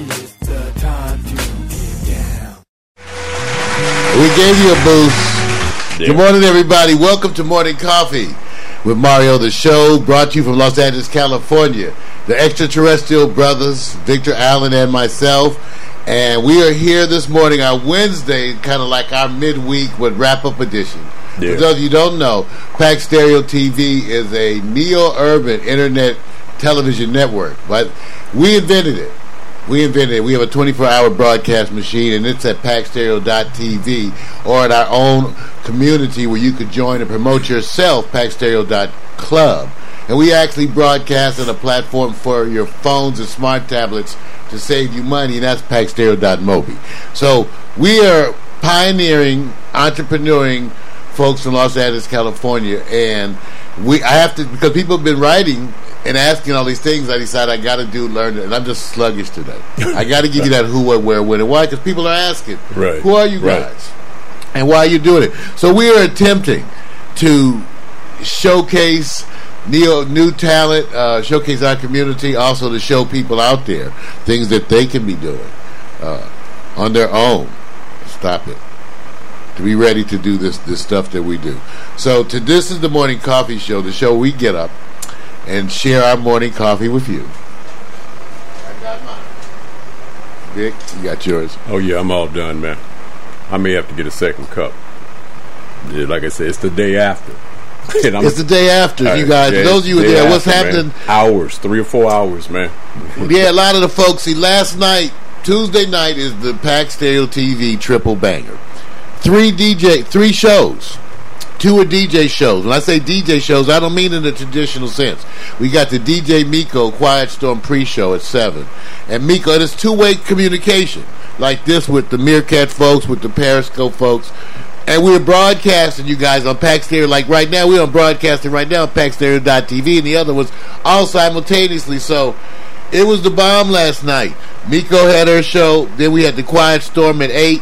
It's the time to get down. We gave you a boost. Good morning, everybody. Welcome to Morning Coffee with Mario, the show brought to you from Los Angeles, California. The extraterrestrial brothers, Victor Allen and myself. And we are here this morning, our Wednesday, kind of like our midweek with wrap up edition. Yeah. For those of you don't know, Pack Stereo TV is a neo urban internet television network. But we invented it. We invented it. We have a 24-hour broadcast machine, and it's at packstereo.tv or at our own community where you could join and promote yourself, packstereo.club. And we actually broadcast on a platform for your phones and smart tablets to save you money, and that's packstereo.mobi. So we are pioneering, entrepreneuring folks from Los Angeles, California, and we I have to because people have been writing and asking all these things. I decided I got to do learn it, and I'm just sluggish today. I got to give you that who, what, where, when, and why because people are asking, Right. Who are you Right. guys, and why are you doing it? So we are attempting to showcase neo new talent, uh, showcase our community, also to show people out there things that they can be doing uh, on their own. Stop it to be ready to do this this stuff that we do. So to this is the morning coffee show, the show we get up and share our morning coffee with you. I got mine. Vic, you got yours. Oh yeah, I'm all done, man. I may have to get a second cup. Yeah, like I said, it's the day after. It's the day after, you Uh, guys. yeah, those of you day there, what's after, man. happening? Hours, three or four hours, man. Yeah, a lot of the folks. See, last night, Tuesday night is the Pack Stereo TV triple banger. Three DJ, three shows. Two are DJ shows. When I say DJ shows, I don't mean in the traditional sense. We got the DJ Miko Quiet Storm pre-show at seven, and Miko. It is two-way communication like this with the Meerkat folks, with the Periscope folks. And we're broadcasting you guys on Stereo. Like right now, we're on broadcasting right now on PackStereo.tv, and the other ones all simultaneously. So it was the bomb last night. Miko had her show. Then we had the Quiet Storm at 8.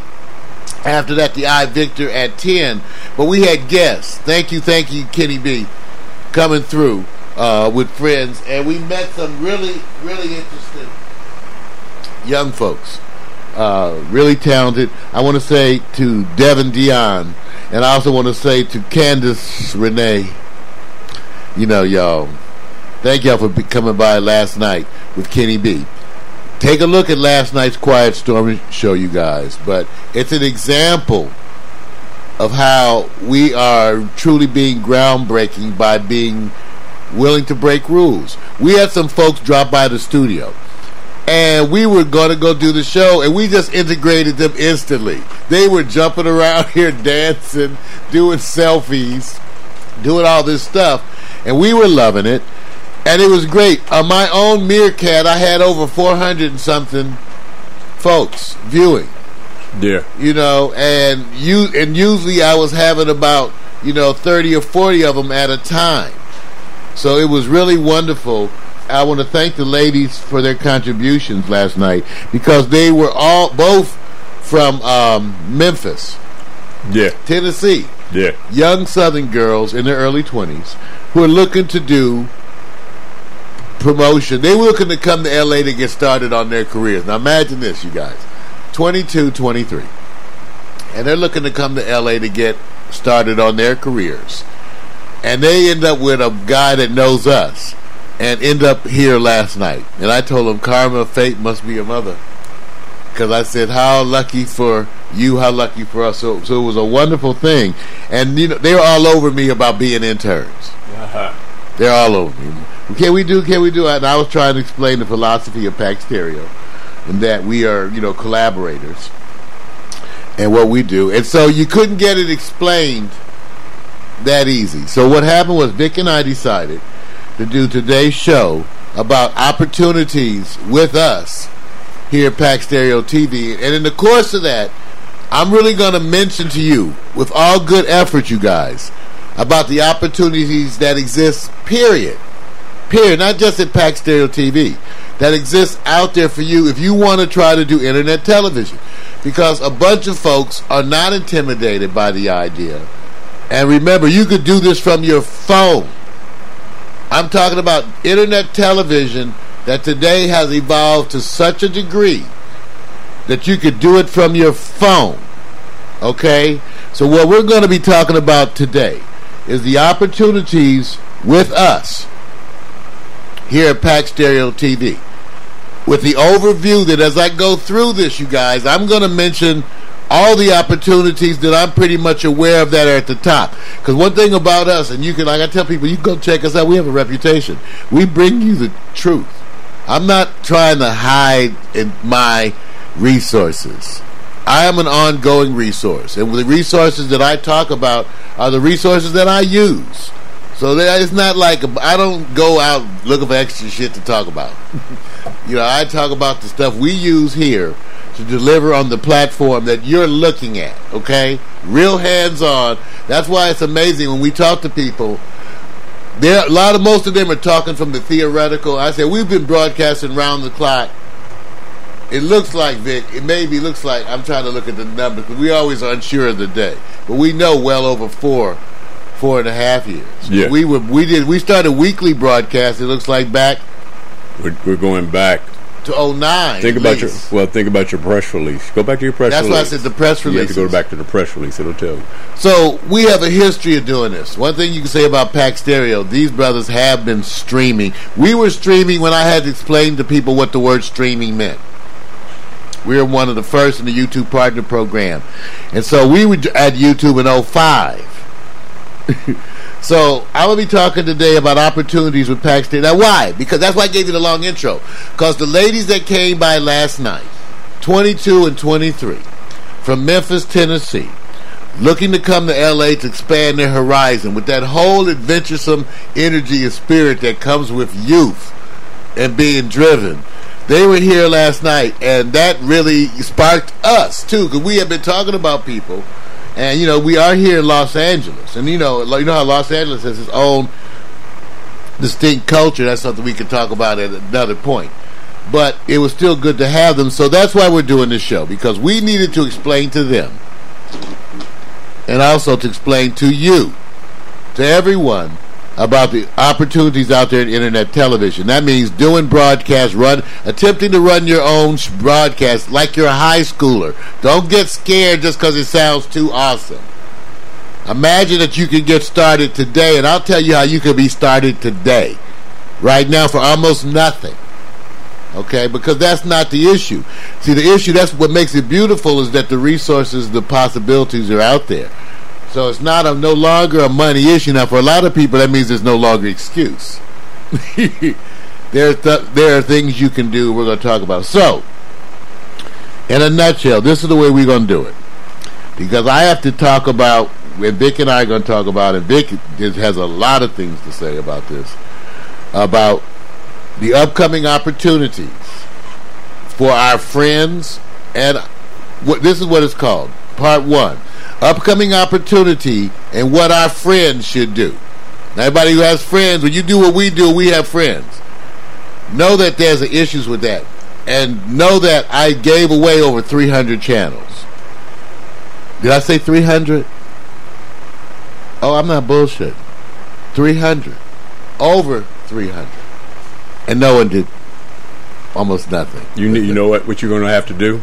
After that, the I Victor at 10. But we had guests. Thank you, thank you, Kenny B, coming through uh, with friends. And we met some really, really interesting young folks. Uh, really talented. I want to say to Devin Dion, and I also want to say to Candace Renee, you know, y'all, thank y'all for coming by last night with Kenny B. Take a look at last night's Quiet Storm show, you guys. But it's an example of how we are truly being groundbreaking by being willing to break rules. We had some folks drop by the studio and we were going to go do the show, and we just integrated them instantly. They were jumping around here, dancing, doing selfies, doing all this stuff, and we were loving it, and it was great. On my own Meerkat, I had over 400 and something folks viewing Yeah, you know, and you and usually I was having about you know thirty or forty of them at a time. So it was really wonderful. I want to thank the ladies for their contributions last night because they were all both from um, Memphis, yeah, Tennessee, yeah. young Southern girls in their early twenties who are looking to do promotion. They were looking to come to LA to get started on their careers. Now imagine this, you guys. 22, 23. And they're looking to come to LA to get started on their careers. And they end up with a guy that knows us and end up here last night. And I told him, Karma, fate must be a mother. Because I said, how lucky for you, how lucky for us. So, so it was a wonderful thing. And you know, they were all over me about being interns. Uh-huh. They're all over me. Can we do? Can we do? And I was trying to explain the philosophy of Pack Stereo, and that we are, you know, collaborators, and what we do. And so you couldn't get it explained that easy. So what happened was Vic and I decided to do today's show about opportunities with us here at Pack Stereo TV. And in the course of that, I'm really going to mention to you, with all good effort, you guys, about the opportunities that exist, period. Period. Not just at Pack Stereo TV. That exists out there for you if you want to try to do internet television. Because a bunch of folks are not intimidated by the idea. And remember, you could do this from your phone. I'm talking about internet television that today has evolved to such a degree that you could do it from your phone. Okay? So, what we're going to be talking about today is the opportunities with us here at Pack Stereo TV. With the overview that as I go through this, you guys, I'm going to mention all the opportunities that I'm pretty much aware of that are at the top. Because one thing about us, and you can, like I tell people, you can go check us out. We have a reputation. We bring you the truth. I'm not trying to hide in my resources. I am an ongoing resource, and the resources that I talk about are the resources that I use. So it's not like I don't go out looking for extra shit to talk about. you know, I talk about the stuff we use here to deliver on the platform that you're looking at. Okay, real hands on. That's why it's amazing when we talk to people. There, a lot of most of them are talking from the theoretical. I said we've been broadcasting round the clock. It looks like Vic. It maybe looks like I'm trying to look at the numbers because we always are unsure of the day, but we know well over four, four and a half years. Yeah. we were we did we started weekly broadcast. It looks like back We're, we're going back. to 09. Think about your well. Think about your press release. Go back to your press release. That's why I said the press release. You have to go back to the press release. It'll tell you. So we have a history of doing this. One thing you can say about Pack Stereo, these brothers have been streaming. We were streaming when I had to explain to people what the word streaming meant. We were one of the first in the YouTube partner program. And so we were at YouTube in 05. so going to be talking today about opportunities with Pack Stereo. Now why? Because that's why I gave you the long intro. Because the ladies that came by last night, 22 and 23, from Memphis, Tennessee, looking to come to LA to expand their horizon with that whole adventuresome energy and spirit that comes with youth and being driven. They were here last night, and that really sparked us too, because we have been talking about people, and you know we are here in Los Angeles, and you know you know how Los Angeles has its own distinct culture. That's something we could talk about at another point. But it was still good to have them, so that's why we're doing this show because we needed to explain to them and also to explain to you, to everyone, about the opportunities out there in internet television. That means doing broadcast, run, attempting to run your own broadcast like you're a high schooler. Don't get scared just because it sounds too awesome. Imagine that you can get started today, and I'll tell you how you can be started today, right now, for almost nothing. Okay, because that's not the issue. See, the issue, that's what makes it beautiful, is that the resources, the possibilities are out there. So it's not a no longer a money issue. Now, for a lot of people, that means there's no longer excuse. there, th- there are things you can do. We're going to talk about. So, in a nutshell, this is the way we're going to do it. Because I have to talk about, and Vic and I are going to talk about, and Vic has a lot of things to say about this, about the upcoming opportunities for our friends and what this is what it's called part one upcoming opportunity and what our friends should do. Now, everybody who has friends when you do what we do we have friends. Know that there's issues with that. And know that i gave away over 300 channels. Did i say 300 oh i'm not bullshit 300 over 300 and no one did. Almost nothing. You you know what? What you're going to have to do?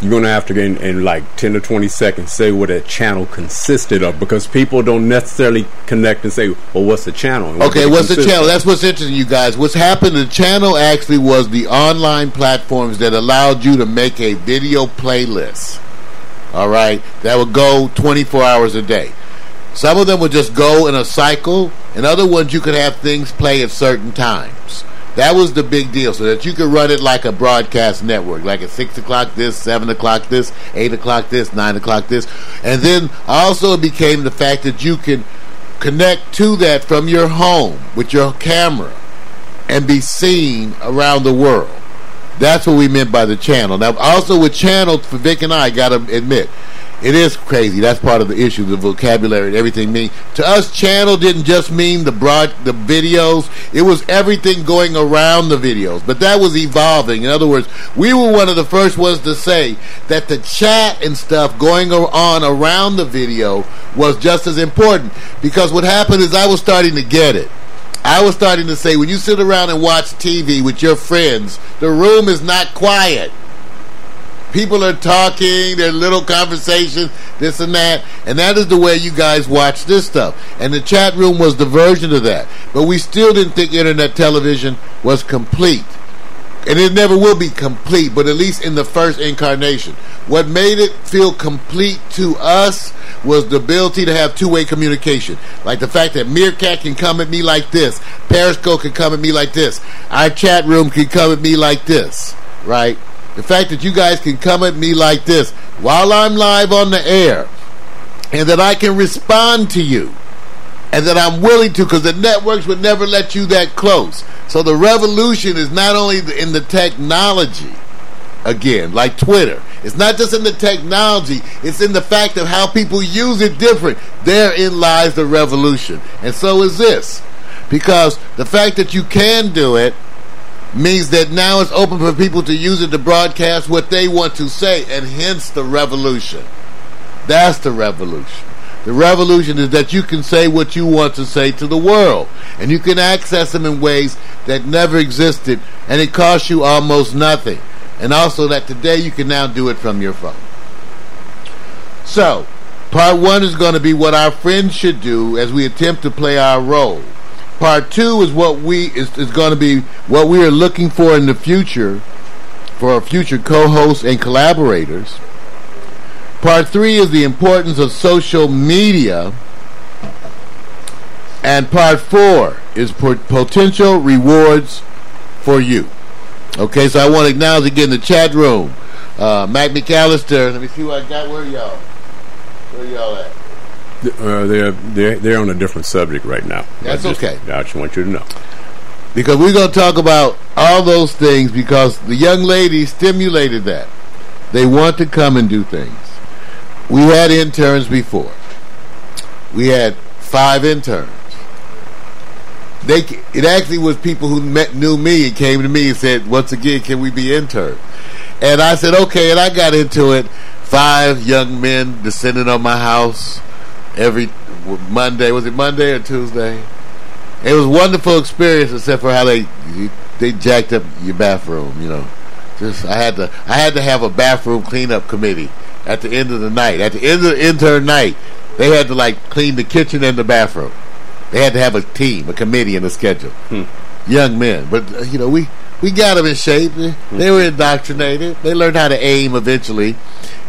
You're going to have to in, in like 10 to 20 seconds say what that channel consisted of because people don't necessarily connect and say, "Well, what's the channel?" what Okay, what's the channel? of? That's what's interesting, you guys. What's happened? The channel actually was the online platforms that allowed you to make a video playlist. All right, that would go 24 hours a day. Some of them would just go in a cycle, and other ones you could have things play at certain times. That was the big deal, so that you could run it like a broadcast network, like at six o'clock this, seven o'clock this, eight o'clock this, nine o'clock this, and then also it became the fact that you can connect to that from your home with your camera and be seen around the world. That's what we meant by the channel. Now, also with channel, for Vic and I, got to admit, it is crazy. That's part of the issue, the vocabulary and everything mean. To us, channel didn't just mean the broad, the videos. It was everything going around the videos. But that was evolving. In other words, we were one of the first ones to say that the chat and stuff going on around the video was just as important. Because what happened is I was starting to get it. I was starting to say when you sit around and watch TV with your friends, the room is not quiet. People are talking, their little conversations, this and that, and that is the way you guys watch this stuff. And the chat room was the version of that. But we still didn't think internet television was complete. And it never will be complete, but at least in the first incarnation. What made it feel complete to us was the ability to have two way communication. Like the fact that Meerkat can come at me like this, Periscope can come at me like this, our chat room can come at me like this, right? The fact that you guys can come at me like this while I'm live on the air and that I can respond to you and that I'm willing to because the networks would never let you that close. So the revolution is not only in the technology, again, like Twitter. It's not just in the technology, it's in the fact of how people use it different. Therein lies the revolution. And so is this. Because the fact that you can do it means that now it's open for people to use it to broadcast what they want to say, and hence the revolution. That's the revolution. The revolution is that you can say what you want to say to the world, and you can access them in ways that never existed, and it costs you almost nothing. And also that today you can now do it from your phone. So, part one is going to be what our friends should do as we attempt to play our role. Part two is what we is, is going to be what we are looking for in the future for our future co-hosts and collaborators. Part three is the importance of social media. And part four is potential rewards for you. Okay, so I want to acknowledge again the chat room. Uh, Mac McAllister, let me see what I got. Where y'all? Where y'all at? Uh, they're, they're they're on a different subject right now. That's I just, okay. I just want you to know. Because we're going to talk about all those things because the young lady stimulated that. They want to come and do things. We had interns before. We had five interns. They it actually was people who met knew me and came to me and said, "Once again, can we be interns?" And I said, "Okay." And I got into it. Five young men descended on my house every Monday. Was it Monday or Tuesday? It was a wonderful experience, except for how they they jacked up your bathroom. You know, just I had to I had to have a bathroom cleanup committee at the end of the night. At the end of the intern night, they had to like clean the kitchen and the bathroom. They had to have a team, a committee, and a schedule. Hmm. Young men, but uh, you know we we got them in shape. They, they were indoctrinated. They learned how to aim eventually,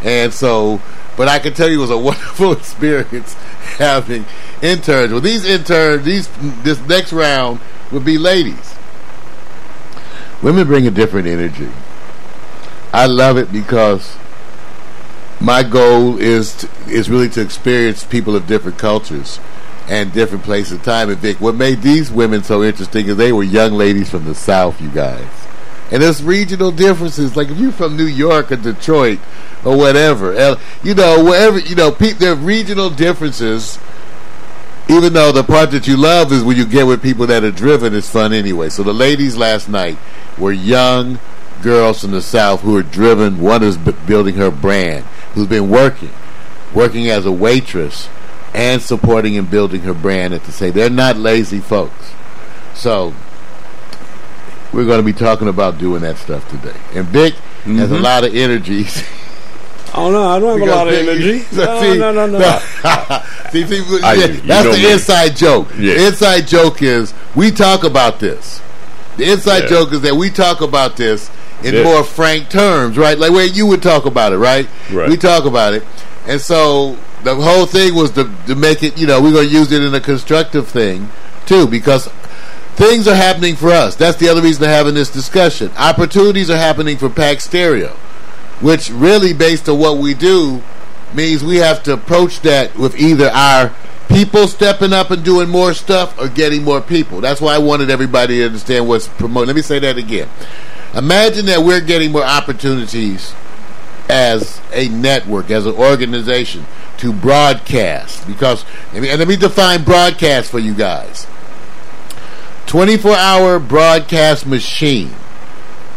and so. But I can tell you, it was a wonderful experience having interns. Well, these interns, these this next round would be ladies. Women bring a different energy. I love it because my goal is to, is really to experience people of different cultures and different places of time. And Vic, what made these women so interesting is they were young ladies from the South, you guys. And there's regional differences. Like if you're from New York or Detroit or whatever, you know, wherever, you know, pe- there are regional differences. Even though the part that you love is when you get with people that are driven, it's fun anyway. So the ladies last night were young girls from the South who are driven. One is building her brand, who's been working, working as a waitress and supporting and building her brand at the same. They're not lazy folks. So we're going to be talking about doing that stuff today. And Vic has a Mhm. lot of energy. Oh no, I don't have a lot of energy. No, see, no, no, no. see, see, I- yeah, that's the me. inside joke. Yeah. The inside joke is we talk about this. The inside Yeah. joke is that we talk about this in Yeah. more frank terms, right? Like where you would talk about it, right? Right. We talk about it, and so the whole thing was to, to make it. You know, we're going to use it in a constructive thing too, because things are happening for us. That's the other reason to having this discussion. Opportunities are happening for Pack Stereo, which really, based on what we do, means we have to approach that with either our people stepping up and doing more stuff or getting more people. That's why I wanted everybody to understand what's promoted. Let me say that again. Imagine that we're getting more opportunities as a network, as an organization, to broadcast. Because, and let me define broadcast for you guys 24 hour broadcast machine.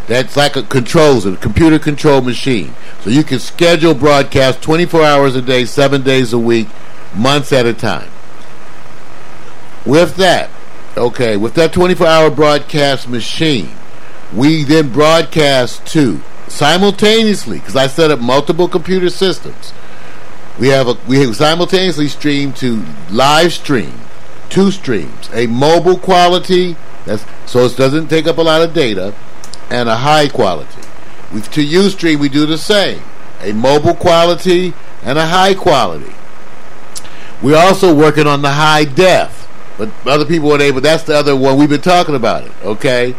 That's like a controls, a computer control machine. So you can schedule broadcast 24 hours a day, 7 days a week, months at a time. With that, Okay, with that 24 hour broadcast machine, we then broadcast to simultaneously because I set up multiple computer systems. We have a we have simultaneously stream to live stream two streams: a mobile quality that's so it doesn't take up a lot of data, and a high quality. With UStream we do the same: a mobile quality and a high quality. We're also working on the high def, but other people weren't able. That's the other one we've been talking about it. Okay.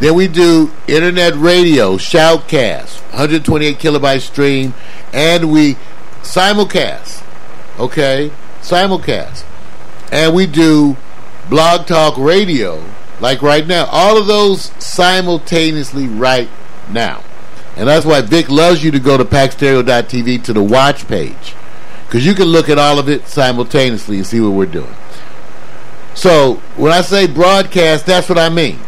Then we do internet radio, shoutcast, 128 kilobyte stream, and we simulcast. Okay, simulcast, and we do blog talk radio, like right now. All of those simultaneously right now, and that's why Vic loves you to go to packstereo.tv to the watch page, because you can look at all of it simultaneously and see what we're doing. So when I say broadcast, that's what I mean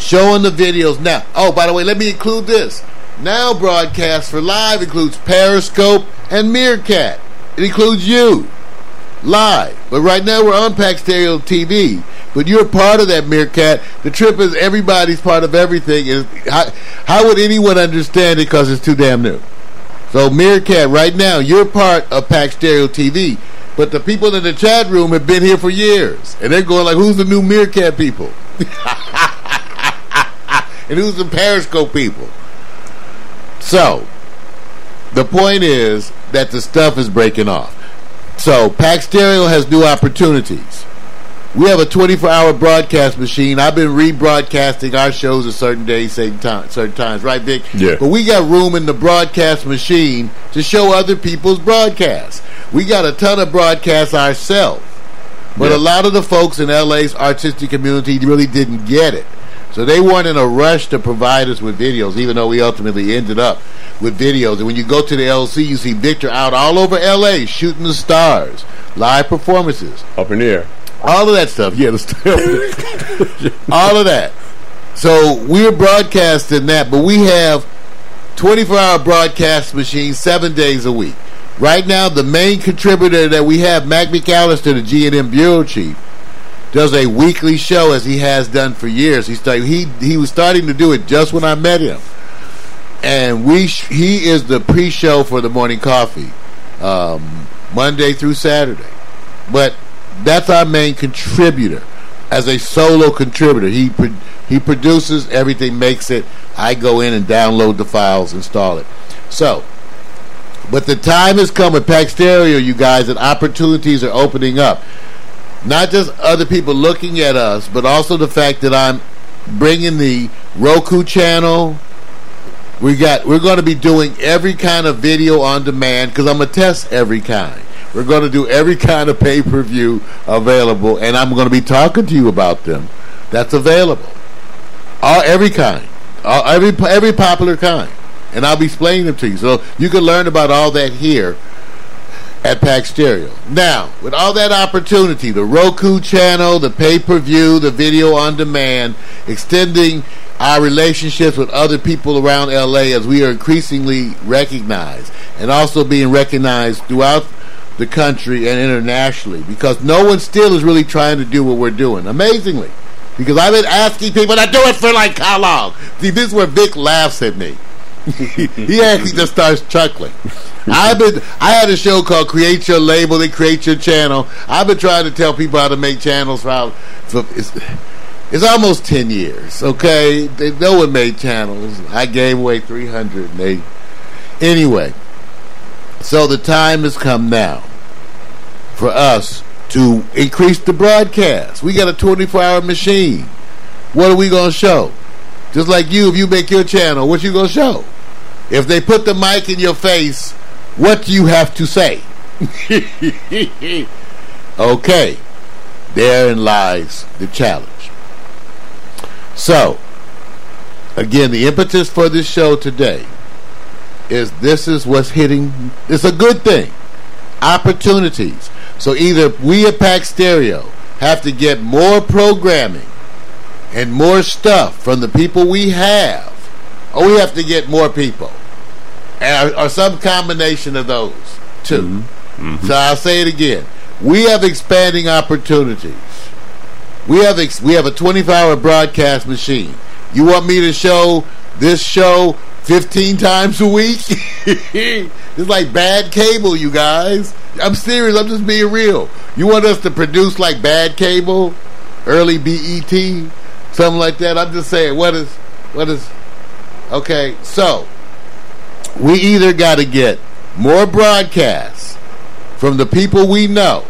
showing the videos now. Oh, by the way, let me include this. Now broadcast for live includes Periscope and Meerkat. It includes you live. But right now we're on Pack Stereo TV. But you're part of that Meerkat. The trip is everybody's part of everything. Is how, how would anyone understand it because it's too damn new? So Meerkat, right now you're part of Pack Stereo TV. But the people in the chat room have been here for years, and they're going like, "Who's the new Meerkat people?" and who's the Periscope people. So, the point is that the stuff is breaking off. So, Pack Stereo has new opportunities. We have a 24-hour broadcast machine. I've been rebroadcasting our shows at certain days, certain, time, certain times, right, Vic? Yeah. But we got room in the broadcast machine to show other people's broadcasts. We got a ton of broadcasts ourselves. But Yeah. a lot of the folks in LA's artistic community really didn't get it. So they weren't in a rush to provide us with videos, even though we ultimately ended up with videos. And when you go to the LC, you see Victor out all over LA shooting the stars, live performances, Up in the air. all of that stuff. Yeah, all of that. So we're broadcasting that, but we have 24 hour broadcast machines seven days a week. Right now, the main contributor that we have, Mac McAllister, the G&M bureau chief, does a weekly show as he has done for years. He started, he he was starting to do it just when I met him, and we he is the pre-show for the morning coffee, um, Monday through Saturday. But that's our main contributor as a solo contributor. He pro- he produces everything, makes it. I go in and download the files, install it. So, but the time has come with Pack Stereo, you guys, and opportunities are opening up not just other people looking at us, but also the fact that I'm bringing the Roku channel. We got we're going to be doing every kind of video on demand because I'm gonna test every kind. We're going to do every kind of pay per view available, and I'm going to be talking to you about them. That's available, all every kind, all, every every popular kind, and I'll be explaining them to you. So you can learn about all that here at Pack Stereo. Now, with all that opportunity, the Roku channel, the pay-per-view, the video on demand, extending our relationships with other people around LA as we are increasingly recognized and also being recognized throughout the country and internationally because no one still is really trying to do what we're doing. Amazingly. Because I've been asking people to do it for like how long? See, this is where Vic laughs at me. He actually just starts chuckling. I've been I had a show called Create Your Label and Create Your Channel. I've been trying to tell people how to make channels for, for it's, it's almost ten years, okay? They, no one made channels. I gave away three hundred and they anyway. So the time has come now for us to increase the broadcast. We got a twenty four hour machine. What are we gonna show? Just like you, if you make your channel, what you gonna show? If they put the mic in your face, what do you have to say? okay, therein lies the challenge. So, again, the impetus for this show today is this is what's hitting. It's a good thing. Opportunities. So either we at Pack Stereo have to get more programming and more stuff from the people we have, or we have to get more people, or, or some combination of those 2 mm-hmm. Mm-hmm. So I'll say it again: we have expanding opportunities We have ex- we have a 24 hour broadcast machine. You want me to show this show 15 times a week? it's like bad cable, you guys. I'm serious. I'm just being real. You want us to produce like bad cable, early BET, something like that? I'm just saying. What is what is? Okay, so we either got to get more broadcasts from the people we know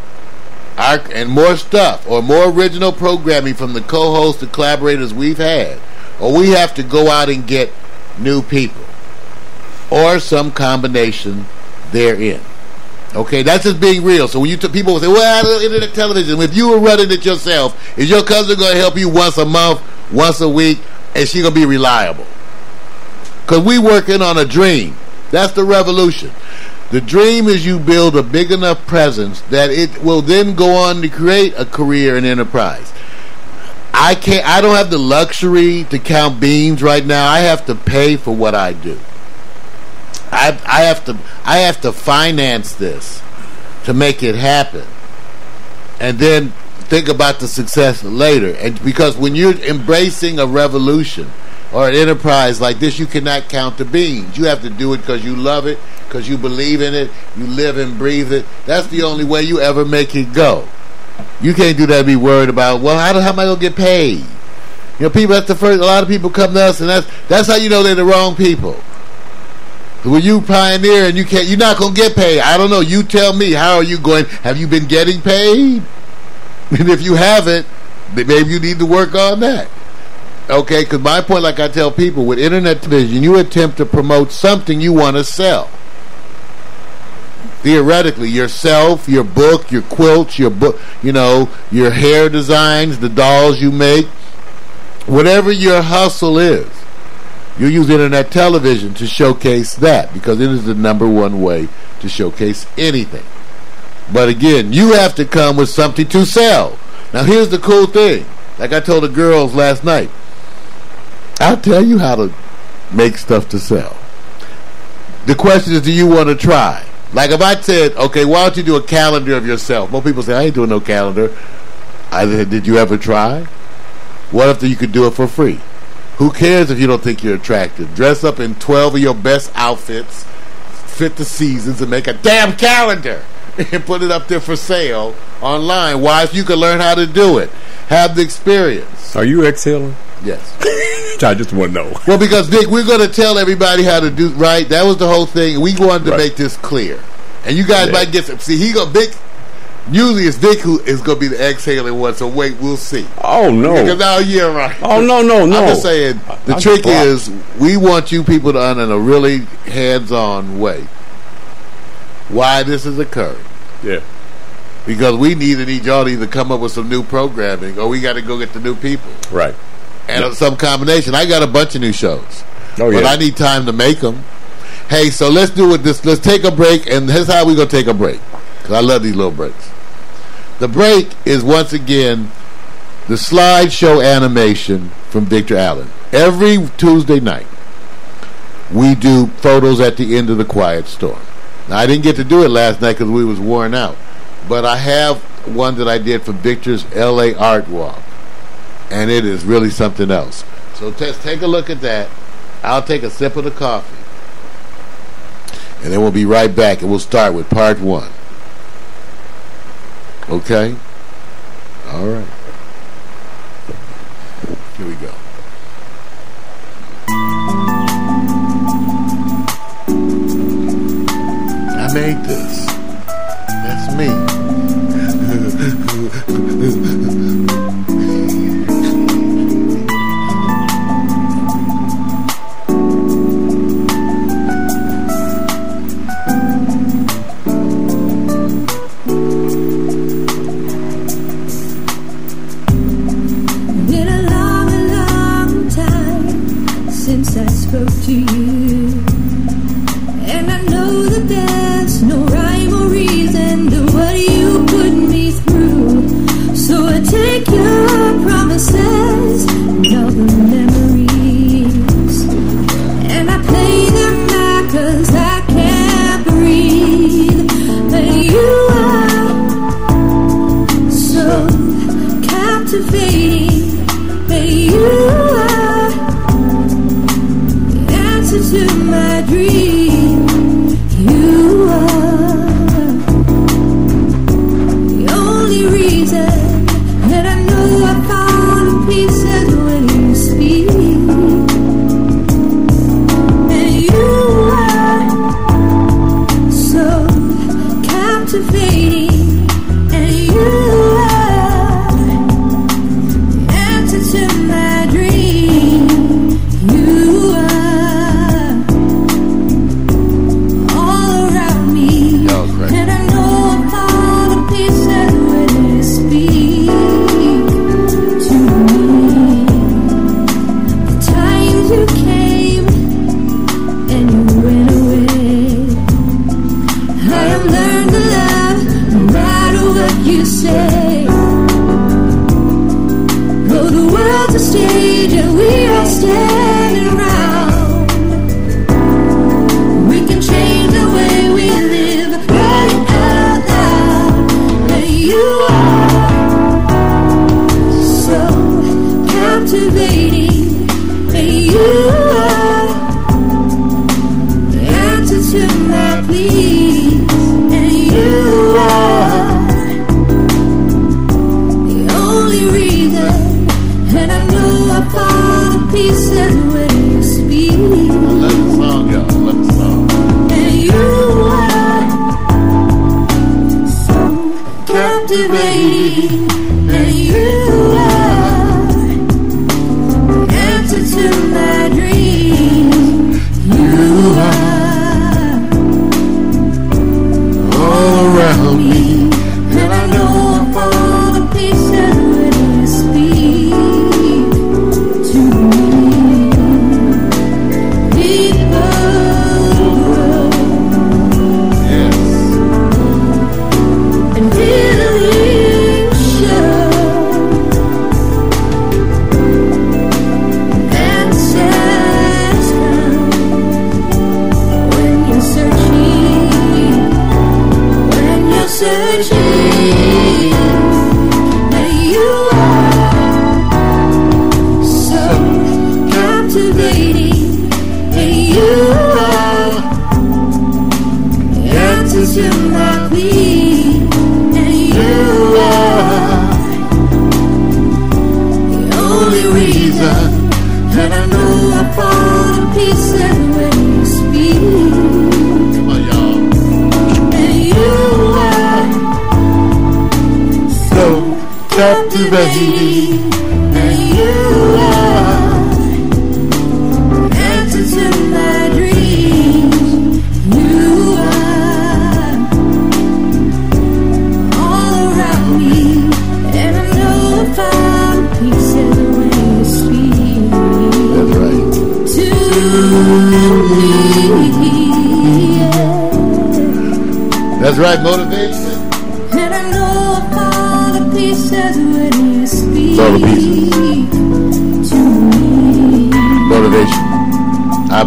our, and more stuff or more original programming from the co-hosts and collaborators we've had or we have to go out and get new people or some combination therein. Okay that's just being real. So when you t- people say well internet television. If you were running it yourself is your cousin going to help you once a month once a week and she going to be reliable because we working on a dream that's the revolution the dream is you build a big enough presence that it will then go on to create a career and enterprise. I can't. I don't have the luxury to count beans right now. I have to pay for what I do. I I have to I have to finance this to make it happen, and then think about the success later. And because when you're embracing a revolution or an enterprise like this, you cannot count the beans. You have to do it because you love it because you believe in it, you live and breathe it. That's the only way you ever make it go. You can't do that and be worried about, well, how, how am I going to get paid? You know, people, that's the first, a lot of people come to us, and that's, that's how you know they're the wrong people. When you pioneer and you can't, you're not going to get paid. I don't know. You tell me, how are you going? Have you been getting paid? And if you haven't, maybe you need to work on that. Okay, because my point, like I tell people, with internet television, you attempt to promote something you want to sell theoretically yourself, your book, your quilts, your book, you know, your hair designs, the dolls you make, whatever your hustle is. You use internet television to showcase that because it is the number one way to showcase anything. But again, you have to come with something to sell. Now here's the cool thing. Like I told the girls last night. I'll tell you how to make stuff to sell. The question is, do you want to try? Like if I said, okay, why don't you do a calendar of yourself? Most people say, I ain't doing no calendar. I said, did you ever try? What if you could do it for free? Who cares if you don't think you're attractive? Dress up in 12 of your best outfits, fit the seasons, and make a damn calendar and put it up there for sale online. Why? If you can learn how to do it. Have the experience. Are you exhaling? Yes. I just want to know. Well, because Vic, we're going to tell everybody how to do right. That was the whole thing. We wanted to Right. make this clear, and you guys Yeah. might get some. See, he go Vic. Usually, it's Vic who is going to be the exhaling one. So wait, we'll see. Oh no. Because now oh, you're right. Oh no no no. I'm just saying. The I'm trick is we want you people to earn in a really hands-on way why this is occurring. Yeah. Because we need to need y'all to either come up with some new programming, or we got to go get the new people Right. And some combination. I got a bunch of new shows. Oh but yeah. I need time to make them. Hey, so let's do it. This let's take a break, and here's how we gonna take a break. Cause I love these little breaks. The break is once again the slideshow animation from Victor Allen. Every Tuesday night, we do photos at the end of the Quiet Storm. Now, I didn't get to do it last night because we was worn out, but I have one that I did for Victor's L.A. Art Walk, and it is really something else. So just take a look at that. I'll take a sip of the coffee. And then we'll be right back and we'll start with part one. Okay? All right. Here we go. I made this. That's me.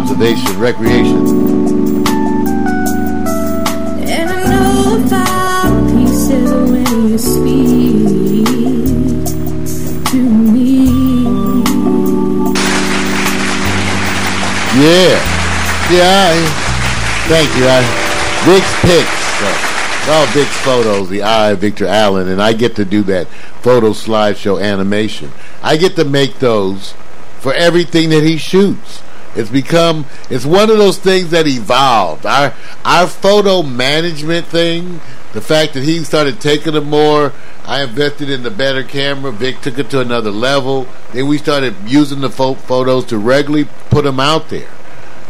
Observation. Recreation. And I know found pieces when you speak to me. Yeah. Yeah. I, thank you. I, Vic's picks. Uh, all Vic's photos. The eye of Victor Allen, and I get to do that photo slideshow animation. I get to make those for everything that he shoots. It's become it's one of those things that evolved. Our our photo management thing, the fact that he started taking them more, I invested in the better camera. Vic took it to another level. Then we started using the pho- photos to regularly put them out there,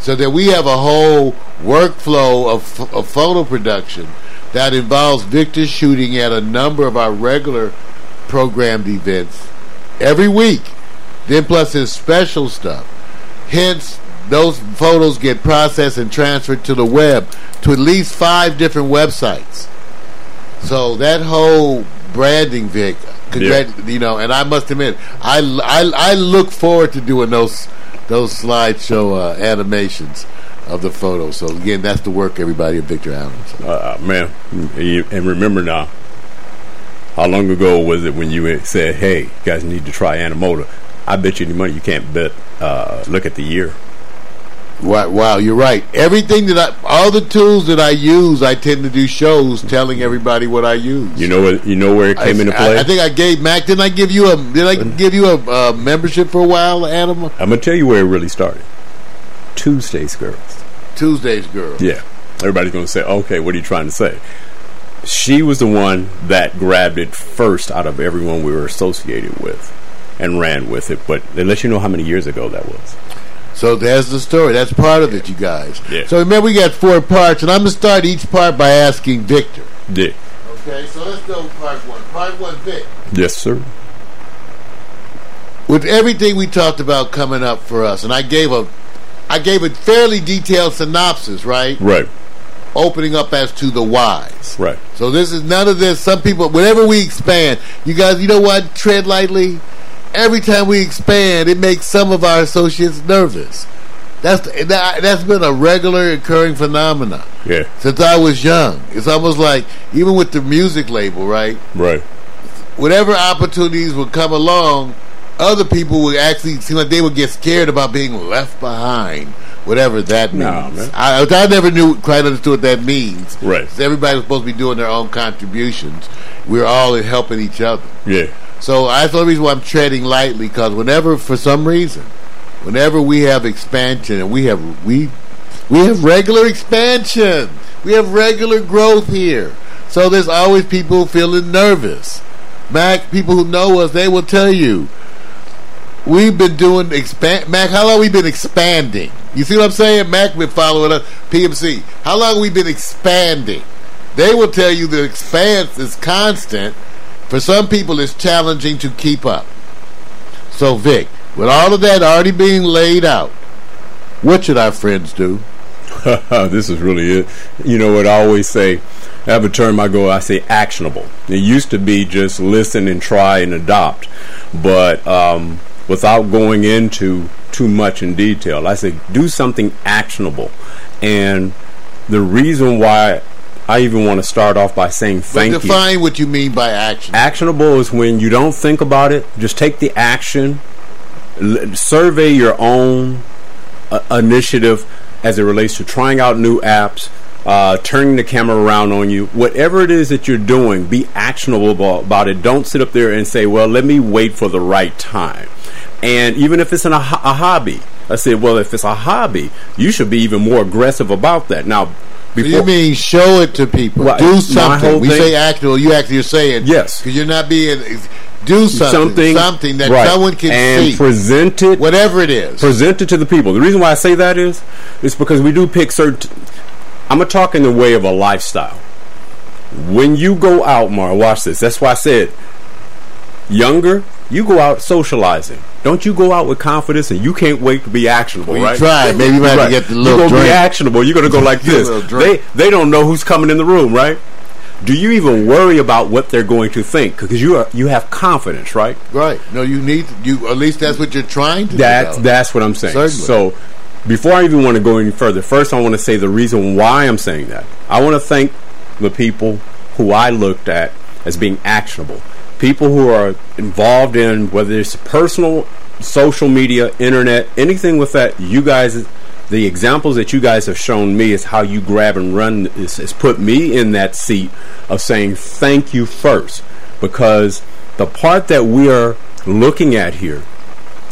so that we have a whole workflow of, of photo production that involves Victor shooting at a number of our regular programmed events every week. Then plus his special stuff. Hence, those photos get processed and transferred to the web to at least five different websites. So that whole branding, Vic, congrat- you know, and I must admit, I, I, I look forward to doing those those slideshow uh, animations of the photos. So again, that's the work, everybody, of Victor Allen. So, Uh, man, and remember now, how long ago was it when you said, "Hey, you guys need to try Animoto"? I bet you any money you can't bet. Uh, look at the year. Wow, wow, you're right. Everything that I, all the tools that I use, I tend to do shows telling everybody what I use. You know what? You know where it came I, into play. I, think I gave Mac. Didn't I give you a? Did I give you a uh, membership for a while, Adam? I'm gonna tell you where it really started. Tuesdays, girls. Tuesdays, girl. Yeah. Everybody's going to say, okay, what are you trying to say? She was the one that grabbed it first out of everyone we were associated with and ran with it. But let you know how many years ago that was. So there's the story. That's part of it, you guys. Yeah. So remember, we got four parts, and I'm gonna start each part by asking Victor. Yeah. Okay, so let's go with part one. Part one, Vic. Yes, sir. With everything we talked about coming up for us, and I gave a, I gave a fairly detailed synopsis, right? Right. Opening up as to the whys. Right. So this is none of this. Some people, whenever we expand, you guys, you know what? Tread lightly. Every time we expand, it makes some of our associates nervous. That's that, that's been a regular occurring phenomenon Yeah. since I was young. It's almost like even with the music label, right? Right. Whatever opportunities would come along, other people would actually seem like they would get scared about being left behind, whatever that means. Nah. I, I never knew quite understood what that means. Right. Everybody was supposed to be doing their own contributions. We're all helping each other. Yeah. So that's the reason why I'm treading lightly because whenever, for some reason, whenever we have expansion and we have we we have regular expansion, we have regular growth here. So there's always people feeling nervous. Mac, people who know us, they will tell you we've been doing expand. Mac, how long we been expanding? You see what I'm saying? Mac been following us. PMC, how long we been expanding? They will tell you the expanse is constant. For some people, it's challenging to keep up. So, Vic, with all of that already being laid out, what should our friends do? this is really it. You know what I always say? I have a term I go, I say actionable. It used to be just listen and try and adopt, but um, without going into too much in detail, I say do something actionable. And the reason why I even want to start off by saying But thank you. define what you mean by action. Actionable is when you don't think about it, just take the action, L- survey your own uh, initiative as it relates to trying out new apps, uh, turning the camera around on you. Whatever it is that you're doing, be actionable about, it. Don't sit up there and say, well, let me wait for the right time. And even if it's an, a hobby, I said, well, if it's a hobby, you should be even more aggressive about that. Now, So before, you mean show it to people? Right. Do something. We thing- say actual. You actually are saying Yes. because you're not being. Do something. Something, that right. someone can and see. present it whatever it is. present it to the people. The reason why I say that is, is because we do pick certain. I'm gonna talk in the way of a lifestyle. When you go out, Mara, watch this. That's why I said, younger, you go out socializing. Don't you go out with confidence and you can't wait to be actionable, Well, you right? try. Maybe you might have to Right. get the You're little gonna drink. be actionable. You're gonna go like this. They they don't know who's coming in the room, right? Do you even worry about what they're going to think? Because you are you have confidence, right? Right. No, you need you. At least that's what you're trying to. That's develop. that's what I'm saying. Certainly. So before I even want to go any further, first I want to say the reason why I'm saying that. I want to thank the people who I looked at as being actionable. People who are involved in whether it's personal, social media, internet, anything with that, you guys the examples that you guys have shown me is how you grab and run is, put me in that seat of saying thank you first because the part that we are looking at here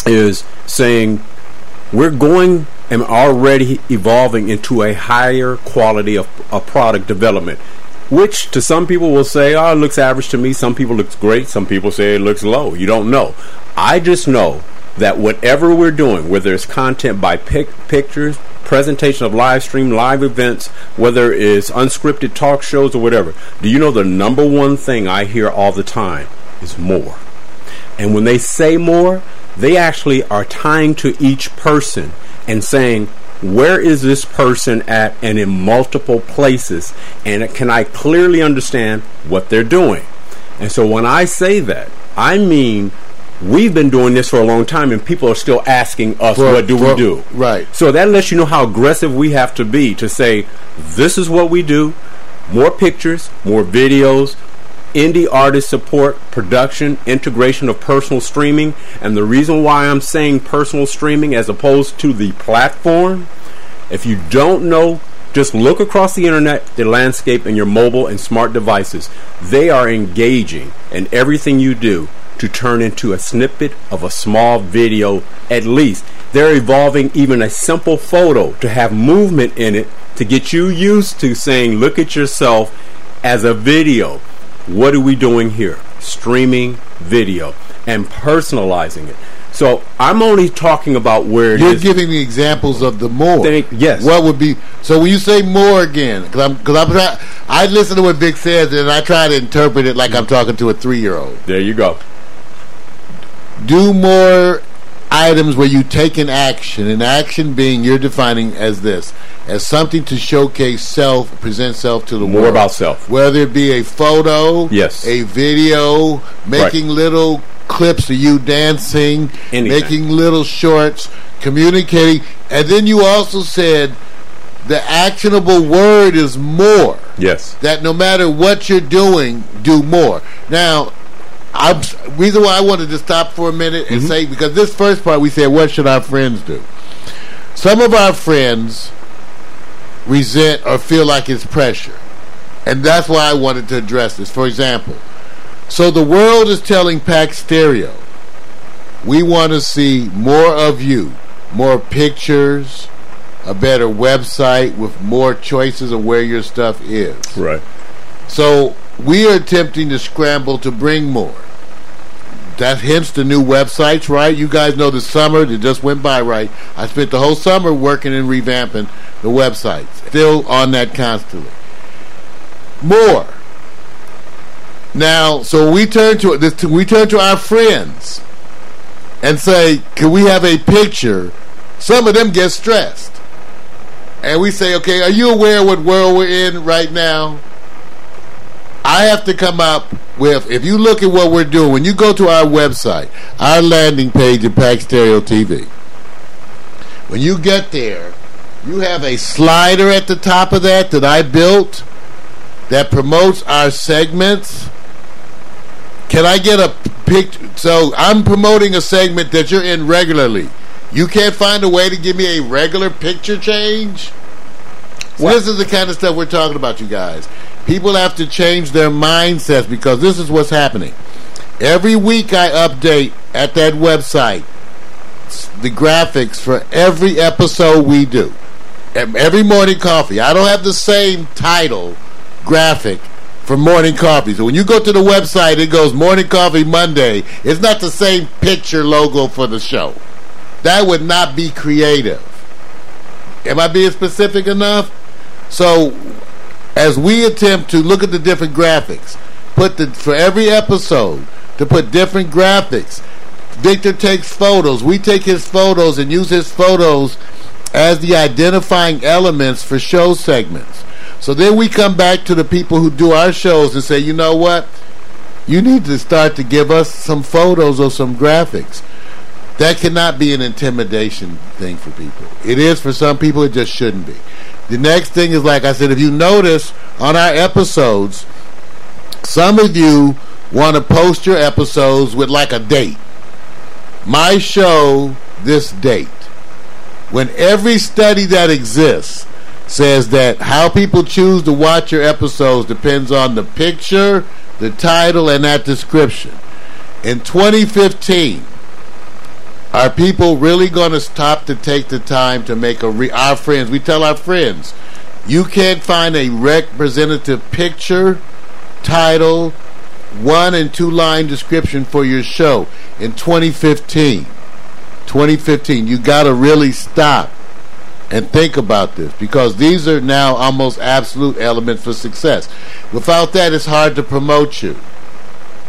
is saying we're going and already evolving into a higher quality of, of product development which to some people will say oh it looks average to me. Some people looks great. Some people say it looks low. You don't know. I just know that whatever we're doing whether it's content by pic- pictures presentation of live stream live events whether it's unscripted talk shows or whatever do you know the number one thing i hear all the time is more? And when they say more, they actually are tying to each person and saying, where is this person at and in multiple places? And can I clearly understand what they're doing? And so when I say that, I mean we've been doing this for a long time and people are still asking us, what do we do? right. So that lets you know how aggressive we have to be to say, this is what we do. More pictures, more videos, indie artist support, production, integration of personal streaming. And the reason why I'm saying personal streaming as opposed to the platform If you don't know, just look across the internet, the landscape, and your mobile and smart devices. They are engaging in everything you do to turn into a snippet of a small video at least. They're evolving even a simple photo to have movement in it to get you used to saying, look at yourself as a video. What are we doing here? Streaming video and personalizing it. So I'm only talking about where it You're is. giving me examples of the more. Thank- yes. What would be so when you say more again? Because I'm because I'm try, I listen to what Vic says and I try to interpret it like I'm talking to a three year old. there you go. Do more items where you take an action. An action being you're defining as this as something to showcase self, present self to the More world. More about self. Whether it be a photo, Yes. a video, making little clips of you dancing, Anything. making little shorts, communicating, and then you also said the actionable word is more. Yes. That no matter what you're doing, do more. Now, I'm reason why I wanted to stop for a minute Mm-hmm. and say because this first part we said, what should our friends do? Some of our friends resent or feel like it's pressure. And that's why I wanted to address this. For example, so the world is telling Pack Stereo, we want to see more of you, more pictures, a better website with more choices of where your stuff is. Right. So we are attempting to scramble to bring more. That hence the new websites, right? You guys know the summer that just went by, right? I spent the whole summer working and revamping the websites. Still on that constantly. More. Now, so we turn to this. We turn to our friends and say, "Can we have a picture?" Some of them get stressed, and we say, "Okay, are you aware what world we're in right now?" I have to come up with, if you look at what we're doing, when you go to our website, our landing page at Pack Stereo TV, when you get there, you have a slider at the top of that that I built that promotes our segments. Can I get a picture? So I'm promoting a segment that you're in regularly. You can't find a way to give me a regular picture change? So this is the kind of stuff we're talking about, you guys. People have to change their mindsets because this is what's happening. Every week I update at that website the graphics for every episode we do. Every morning coffee. I don't have the same title graphic for morning coffee. So when you go to the website, it goes morning coffee Monday. It's not the same picture logo for the show. That would not be creative. Am I being specific enough? So, as we attempt to look at the different graphics, put the for every episode to put different graphics. Victor takes photos. We take his photos and use his photos as the identifying elements for show segments. So then we come back to the people who do our shows and say, you know what? You need to start to give us some photos or some graphics. That cannot be an intimidation thing for people. It is for some people, it just shouldn't be. The next thing is, like I said, if you notice on our episodes, some of you want to post your episodes with like a date. My show, this date. When every study that exists says that how people choose to watch your episodes depends on the picture, the title, and that description. In 2015, are people really going to stop to take the time to make a re- our friends? We tell our friends, you can't find a representative picture, title, one and two line description for your show in 2015. 2015, you got to really stop and think about this because these are now almost absolute elements for success. Without that, it's hard to promote you.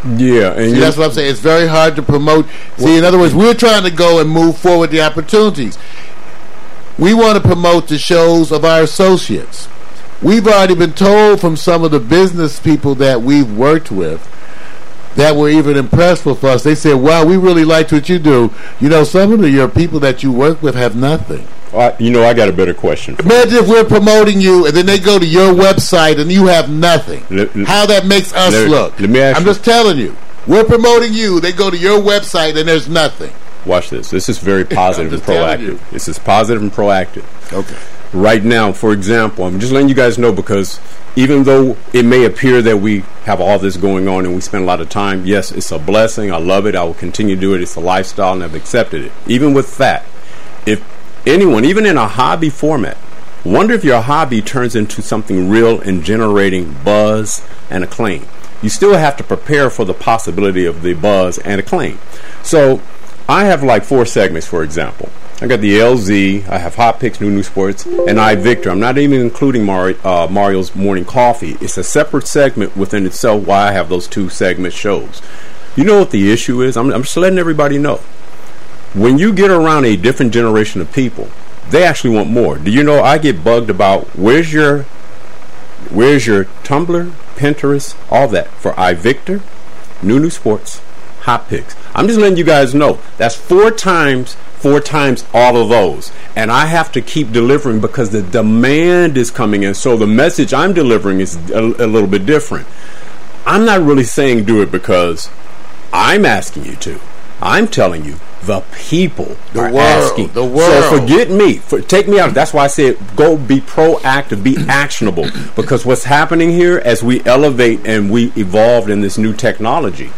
Yeah, and See, that's what I'm saying. It's very hard to promote. See, in other words, we're trying to go and move forward the opportunities. We want to promote the shows of our associates. We've already been told from some of the business people that we've worked with that were even impressed with us. They said, "Wow, we really liked what you do. You know, some of the, your people that you work with have nothing." I- you know, I got a better question. Imagine if we're promoting you and then they go to your website and you have nothing. Let- How that makes us let- look. let me ask I'm you- just telling you. We're promoting you. They go to your website and there's nothing. Watch this. This is very positive and just telling you. proactive. This is positive and proactive. Okay. right now, for example, I'm just letting you guys know because even though it may appear that we have all this going on and we spend a lot of time, yes, it's a blessing. I love it. I will continue to do it. It's a lifestyle and I've accepted it. Even with that, anyone, even in a hobby format, wonder if your hobby turns into something real and generating buzz and acclaim. You still have to prepare for the possibility of the buzz and acclaim. So I have like four segments, for example. I got the LZ, I have Hot Picks, New New Sports, and iVictor. I'm not even including uh, Mario's Morning Coffee. It's a separate segment within itself why I have those two segment shows. You know what the issue is? I'm, I'm just letting everybody know. When you get around a different generation of people, they actually want more. Do you know I get bugged about where's your where's your Tumblr, Pinterest, all that for iVictor, New New Sports, Hot Picks. I'm just letting you guys know that's four times four times all of those. And I have to keep delivering because the demand is coming in. So the message I'm delivering is a, a little bit different. I'm not really saying do it because I'm asking you to. I'm telling you, the people The are world, asking. the world. So forget me. For, take me out. That's why I said go be proactive, be actionable. Because what's happening here as we elevate and we evolve in this new technology,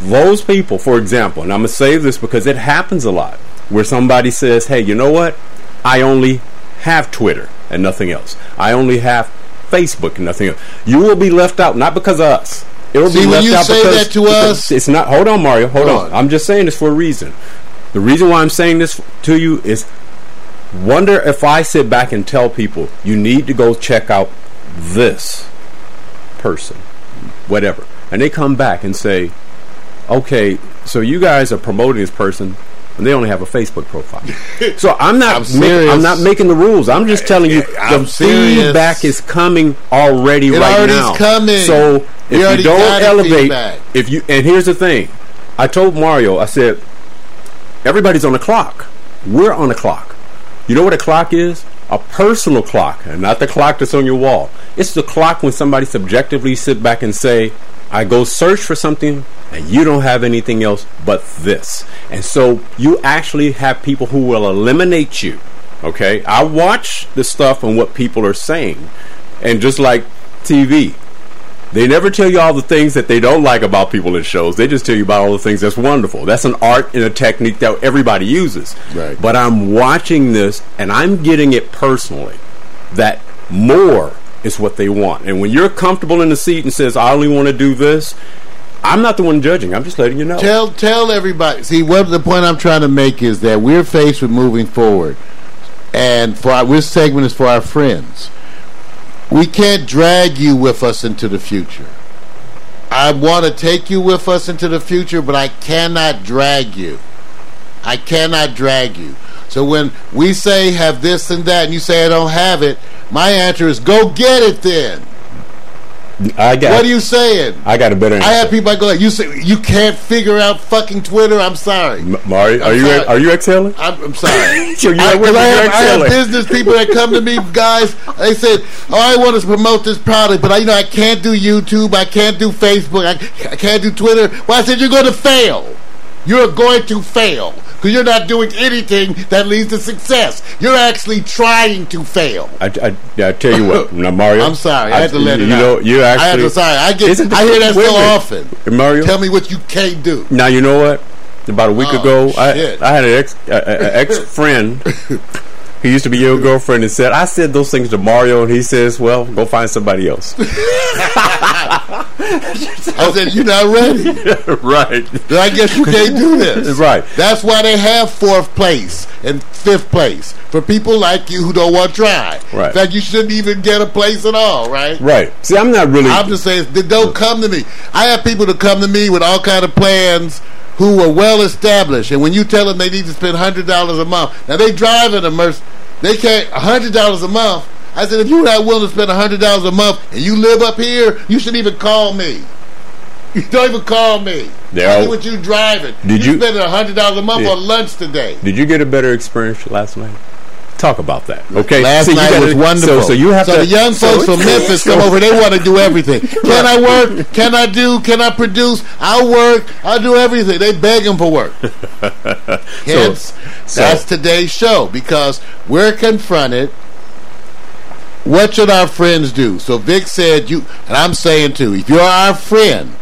those people, for example, and I'm going to say this because it happens a lot, where somebody says, hey, you know what? I only have Twitter and nothing else. I only have Facebook and nothing else. You will be left out, not because of us. It will See, be when left you out say because, that to because us- it's not. Hold on, Mario. Hold Hold on. on. I'm just saying this for a reason. The reason why I'm saying this to you is wonder if I sit back and tell people you need to go check out this person, whatever, and they come back and say, okay, so you guys are promoting this person, and they only have a Facebook profile. so I'm not, I'm make- I'm not making the rules. I'm just telling you I'm the serious. feedback is coming already It right already's now. coming. So if We you don't elevate, feedback. if you and here's the thing, I told Mario, I said, everybody's on a clock. We're on a clock. You know what a clock is? A personal clock, and not the clock that's on your wall. It's the clock when somebody subjectively sit back and say, I go search for something and you don't have anything else but this. And so you actually have people who will eliminate you. Okay? I watch the stuff and what people are saying. And just like TV, they never tell you all the things that they don't like about people in shows. They just tell you about all the things that's wonderful. That's an art and a technique that everybody uses. Right. But I'm watching this and I'm getting it personally that more is what they want. And when you're comfortable in the seat and says, I only want to do this, I'm not the one judging. I'm just letting you know. Tell tell everybody. See, what the point I'm trying to make is that we're faced with moving forward, and for our, this segment is for our friends. We can't drag you with us into the future. I want to take you with us into the future, but I cannot drag you. I cannot drag you. So when we say have this and that, and you say I don't have it, my answer is go get it. Then I got what are you saying? I got a better answer. I have people that go, you say you can't figure out fucking Twitter. I'm sorry. M- Mario, are I'm you sorry. are you exhaling? I'm, I'm sorry. So I, I have, I have business people that come to me, guys. They said, "Oh, I want to promote this product, but I, you know, I can't do YouTube. I can't do Facebook. I, I can't do Twitter." Well, I said, "You're going to fail. You're going to fail because you're not doing anything that leads to success. You're actually trying to fail." I, I, I tell you what, now Mario. I'm sorry. I, had to let you it know, out. you actually. I had to. Sorry, I get. I hear that so often. Mario. Tell me what you can't do. Now you know what? About a week Oh, ago, I, shit. I had an ex a, a, ex friend who used to be your girlfriend and said I said those things to Mario, and he says, "Well, go find somebody else." I said, "You're not ready." right. Then I guess you can't do this. Right. That's why they have fourth place and fifth place for people like you who don't want to try. Right. In fact, you shouldn't even get a place at all, right? Right. See, I'm not really. I'm just saying, they don't come to me. I have people to come to me with all kind of plans who are well established, and when you tell them they need to spend hundred dollars a month, now they drive in a Merc, they can't hundred dollars a month. I said, if you're not willing to spend hundred dollars a month and you live up here, you shouldn't even call me. You don't even call me. Yeah. I see what you driving. Did you you- spending hundred dollars a month Yeah. on lunch today? Did you get a better experience last night? Talk about that. Okay, Last So you night gotta- was wonderful. So, so you have so to. the young so folks from Memphis come over. They want to do everything. Can I work? Can I do? Can I produce? I'll work. I'll do everything. They beg begging for work. Hence, so- that's today's show because we're confronted. What should our friends do? So Vic said you, and I'm saying too. If you're our friend,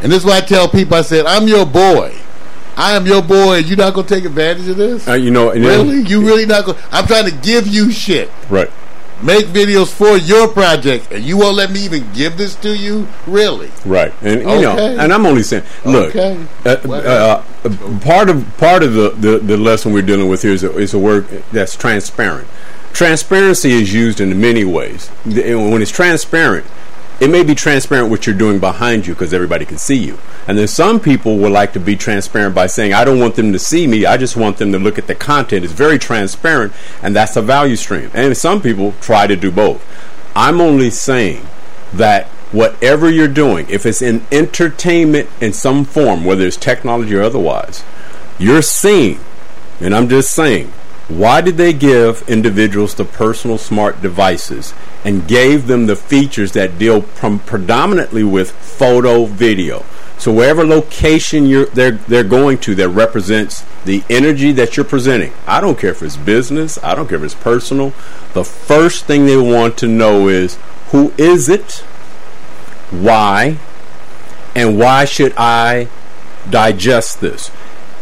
and this is what I tell people, I said I'm your boy. I am your boy. You not gonna take advantage of this? Uh, you know, and then- Really? You really not going? to I'm trying to give you shit. right? Make videos for your project, and you won't let me even give this to you. Really? Right, and you know, and I'm only saying, look, Okay. uh, Whatever. uh, part of part of the, the, the lesson we're dealing with here is a, is a word that's transparent. Transparency is used in many ways. When it's transparent, it may be transparent what you're doing behind you because everybody can see you. And then some people would like to be transparent by saying, I don't want them to see me, I just want them to look at the content. It's very transparent, and that's a value stream. And some people try to do both. I'm only saying that whatever you're doing, if it's in entertainment in some form, whether it's technology or otherwise, you're seeing, and I'm just saying, why did they give individuals the personal smart devices and gave them the features that deal predominantly with photo video? So wherever location you're they're they're going to that represents the energy that you're presenting. I don't care if it's business, I don't care if it's personal. The first thing they want to know is who is it? Why? And why should I digest this?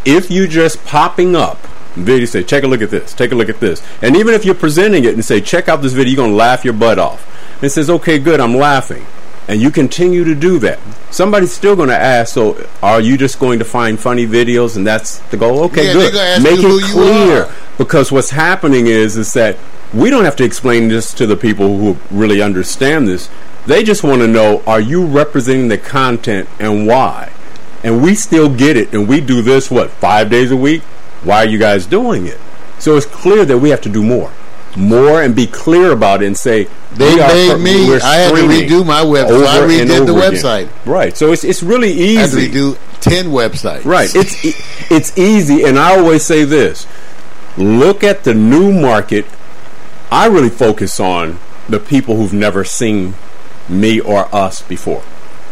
If you just popping up video say, take a look at this, take a look at this. And even if you're presenting it and say, check out this video, you're gonna laugh your butt off. And it says, okay, good, I'm laughing. And you continue to do that. Somebody's still gonna ask, so are you just going to find funny videos and that's the goal? Okay, Yeah, good. they're gonna ask Make it clear. Because what's happening is is that we don't have to explain this to the people who really understand this. They just want to know are you representing the content and why? And we still get it and we do this what, 5 days a week? Why are you guys doing it? So it's clear that we have to do more. More and be clear about it and say They made me- we're I had to redo my website. I redid the again. website. Right. So it's it's really easy. I to redo ten websites. Right. It's it's easy, and I always say this: look at the new market. I really focus on the people who've never seen me or us before,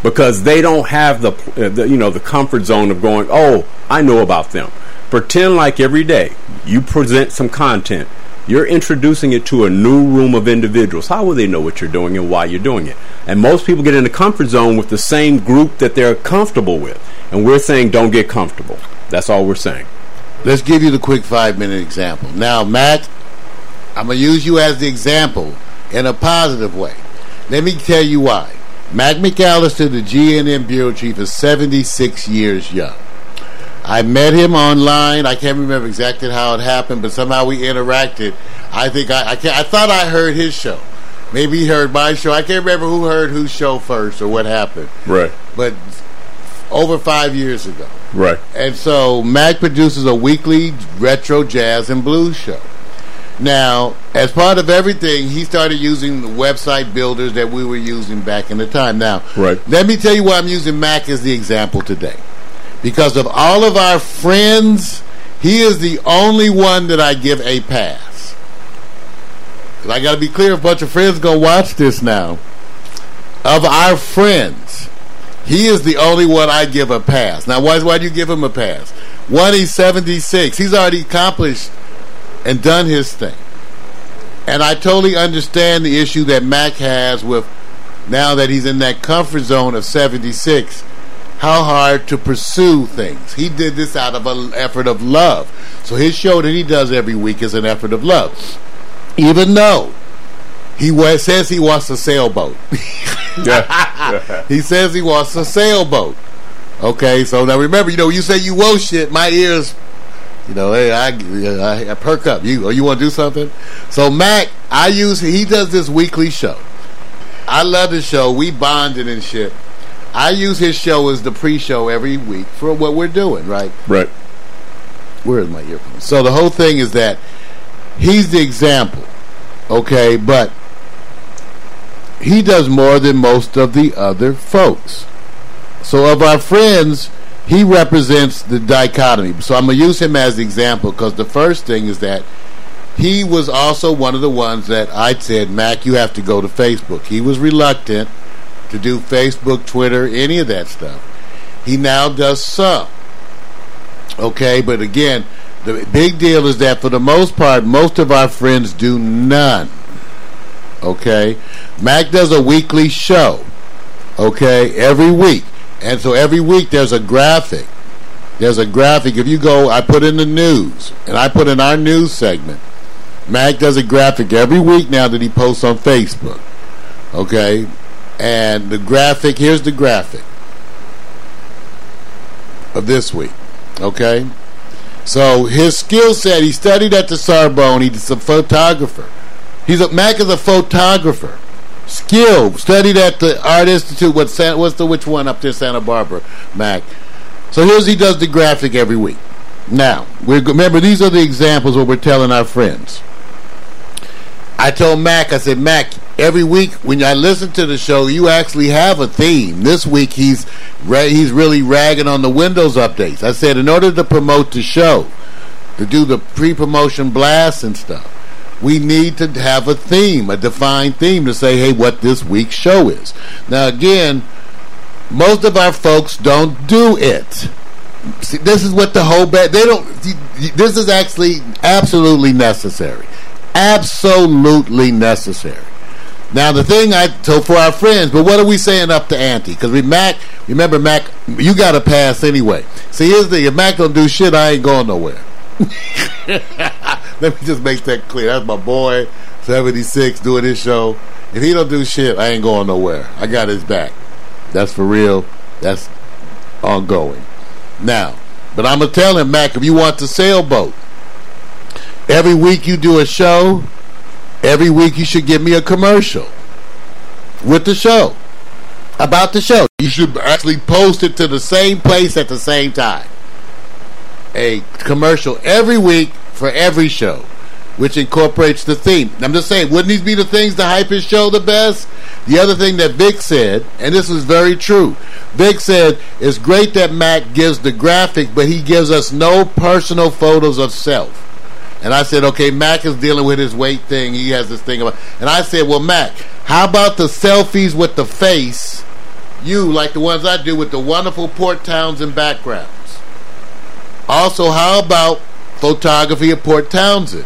because they don't have the, uh, the you know the comfort zone of going, oh, I know about them. Pretend like every day you present some content. You're introducing it to a new room of individuals. How will they know what you're doing and why you're doing it? And most people get in the comfort zone with the same group that they're comfortable with. And we're saying don't get comfortable. That's all we're saying. Let's give you the quick five minute example. Now, Matt, I'm gonna use you as the example in a positive way. Let me tell you why. Mac McAllister, the GNM bureau chief, is 76 years young. I met him online. I can't remember exactly how it happened, but somehow we interacted. I think I I, can't, I thought I heard his show. Maybe he heard my show. I can't remember who heard whose show first or what happened. Right. But over five years ago. Right. And so Mac produces a weekly retro jazz and blues show. Now, as part of everything, he started using the website builders that we were using back in the time. Now, Right. let me tell you why I'm using Mac as the example today. Because of all of our friends, he is the only one that I give a pass. I got to be clear, a bunch of friends going to watch this now. Of our friends, he is the only one I give a pass. Now, why, why do you give him a pass? One, he's 76. He's already accomplished and done his thing. And I totally understand the issue that Mac has with now that he's in that comfort zone of 76, how hard to pursue things. He did this out of an effort of love. So his show that he does every week is an effort of love. Even though he wa- says he wants a sailboat. He says he wants a sailboat. Okay, so now remember, you know, you say you want shit, my ears, you know, hey, I, I, I perk up. You, you want to do something? So Mac, I use, he does this weekly show. I love the show. We bonded and shit. I use his show as the pre-show every week for what we're doing, right? right. Where is my earphone? So the whole thing is that he's the example, okay? But he does more than most of the other folks. So of our friends, he represents the dichotomy. So I'm gonna use him as the example because the first thing is that he was also one of the ones that I said, Mac, you have to go to Facebook. He was reluctant to do Facebook, Twitter, any of that stuff. He now does some. Okay, but again, the big deal is that for the most part, most of our friends do none. Okay, Mac does a weekly show. Okay, every week, and so every week there's a graphic. There's a graphic. If you go, I put in the news, and I put in our news segment. Mac does a graphic every week now that he posts on Facebook. Okay, and the graphic. Here's the graphic of this week. Okay, so his skill set. He studied at the Sorbonne. He's a photographer. He's a Mac is a photographer. Skill studied at the Art Institute. What's what's the which one up there, Santa Barbara, Mac? So here's he does the graphic every week. Now we remember these are the examples what we're telling our friends. I told Mac, I said, Mac, every week when I listen to the show, you actually have a theme. This week he's he's really ragging on the Windows updates. I said, in order to promote the show, to do the pre-promotion blasts and stuff, we need to have a theme, a defined theme to say, hey, what this week's show is. Now, again, most of our folks don't do it. See, this is what the whole bad. They don't. This is actually absolutely necessary, absolutely necessary. Now the thing I so for our friends, but what are we saying up to Auntie? Because we Mac, remember Mac, you got to pass anyway. See, here's the thing: if Mac don't do shit, I ain't going nowhere. Let me just make that clear. That's my boy, seventy six, doing his show. If he don't do shit, I ain't going nowhere. I got his back. That's for real. That's ongoing. Now, but I'm gonna tell him, Mac, if you want the sailboat, every week you do a show. Every week you should give me a commercial with the show about the show. You should actually post it to the same place at the same time. A commercial every week for every show, which incorporates the theme. I'm just saying, wouldn't these be the things to hype his show the best? The other thing that Vic said, and this is very true, Vic said, it's great that Mac gives the graphic, but he gives us no personal photos of self. And I said, okay, Mac is dealing with his weight thing. He has this thing about. And I said, well, Mac, how about the selfies with the face? You, like the ones I do with the wonderful Port Townsend backgrounds. Also, how about photography of Port Townsend?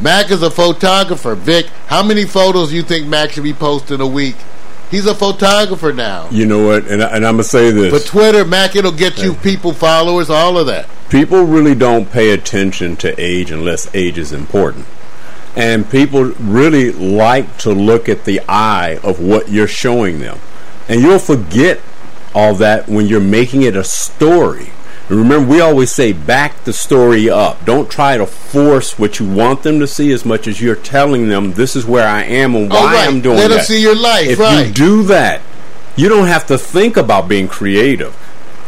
Mac is a photographer. Vic, how many photos do you think Mac should be posting a week? He's a photographer now. You know what? And, I, and I'm gonna say this. But Twitter, Mac, it'll get you people, followers, all of that. people really don't pay attention to age unless age is important. And people really like to look at the eye of what you're showing them. And you'll forget all that when you're making it a story. Remember, we always say back the story up. Don't try to force what you want them to see as much as you're telling them this is where I am and oh, why Oh, right. I'm doing it. Let that. them see your life, if right. you do that, you don't have to think about being creative.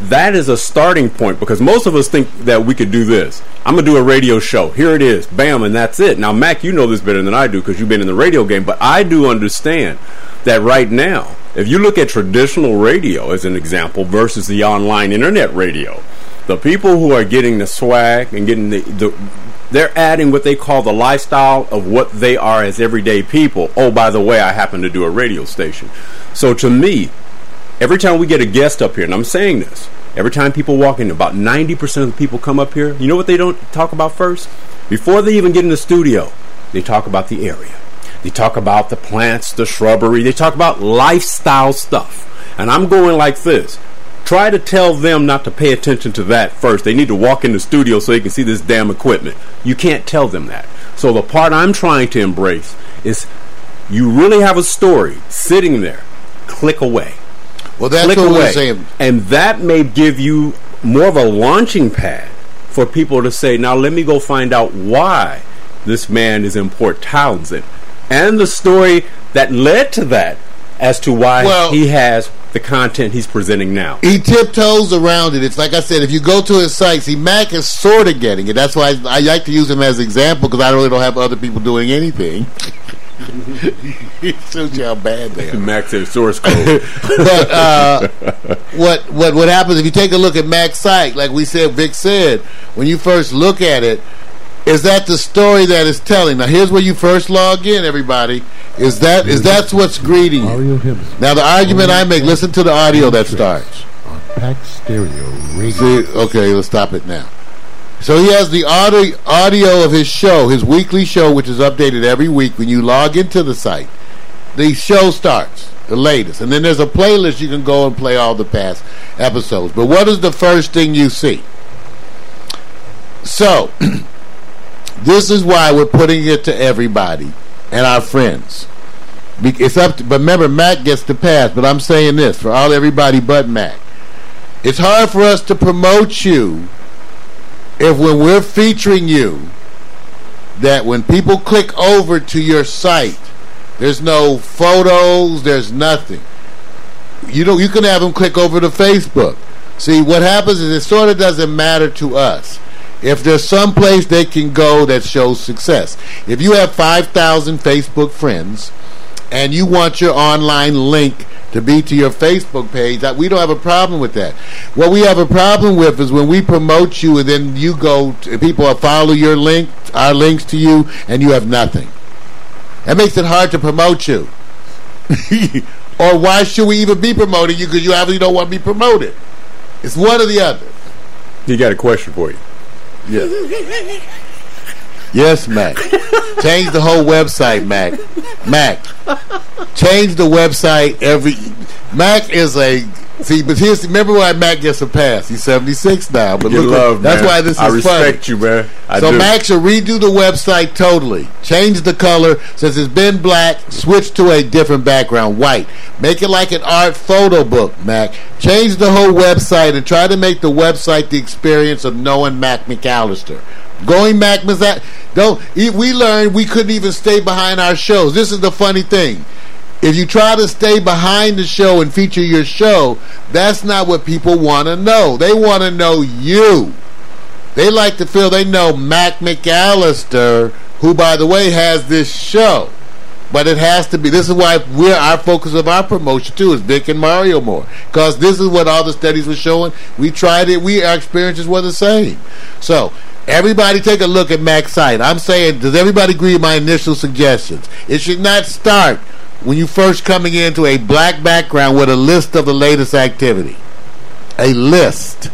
That is a starting point because most of us think that we could do this. I'm gonna do a radio show. Here it is, bam, and that's it. Now, Mac, you know this better than I do because you've been in the radio game. But I do understand that right now, if you look at traditional radio as an example versus the online internet radio, the people who are getting the swag and getting the, the they're adding what they call the lifestyle of what they are as everyday people. Oh, by the way, I happen to do a radio station. So to me, every time we get a guest up here, and I'm saying this, every time people walk in, about 90% of the people come up here, you know what they don't talk about first? Before they even get in the studio, they talk about the area. They talk about the plants, the shrubbery. They talk about lifestyle stuff. And I'm going like this. Try to tell them not to pay attention to that first. They need to walk in the studio so they can see this damn equipment. You can't tell them that. So the part I'm trying to embrace is you really have a story sitting there. Click away Well, that's click what away. we're saying. And that may give you more of a launching pad for people to say, now let me go find out why this man is in Port Townsend and the story that led to that as to why Well- he has the content he's presenting now. He tiptoes around it. It's like I said, if you go to his site, see, Mac is sort of getting it. That's why I, I like to use him as an example because I really don't have other people doing anything. it shows you how bad they are. Max said source code. but uh, what what what happens if you take a look at Mac's site? Like we said, Vic said, when you first look at it, is that the story that is telling? Now, here's where you first log in. Everybody, is that is that's what's greeting you? Now, the argument I make. Listen to the audio that starts. on Pack Stereo Radio. See, okay, let's stop it now. So he has the audio audio of his show, his weekly show, which is updated every week when you log into the site. The show starts, the latest, and then there's a playlist you can go and play all the past episodes. But what is the first thing you see? So, this is why we're putting it to everybody and our friends. It's up, to, but remember, Mac gets the pass. But I'm saying this for all everybody but Mac. It's hard for us to promote you if when we're featuring you, that when people click over to your site, there's no photos, there's nothing. You know, you can have them click over to Facebook. See, what happens is it sort of doesn't matter to us. If there's some place they can go that shows success. If you have 5,000 Facebook friends and you want your online link to be to your Facebook page, that we don't have a problem with that. What we have a problem with is when we promote you and then you go, to, people follow your link, our links to you, and you have nothing. That makes it hard to promote you. or why should we even be promoting you because you obviously don't want to be promoted? It's one or the other. He got a question for you. Yes. Yes, Mac. Change the whole website, Mac. Mac. Change the website every. Mac is a. See, but here's remember why Mac gets a pass. He's 76 now, but look, love, that's man. why this is I funny. respect you, man. I so do. Mac should redo the website totally. Change the color since it's been black. Switch to a different background, white. Make it like an art photo book, Mac. Change the whole website and try to make the website the experience of knowing Mac McAllister. Going Mac Mazat. Don't. We learned we couldn't even stay behind our shows. This is the funny thing. If you try to stay behind the show and feature your show, that's not what people want to know. They want to know you. They like to feel they know Mac McAllister, who, by the way, has this show. But it has to be. This is why we're our focus of our promotion too is Vic and Mario more, because this is what all the studies were showing. We tried it. We our experiences were the same. So everybody take a look at Mac's site. I'm saying, does everybody agree with my initial suggestions? It should not start when you first coming into a black background with a list of the latest activity. A list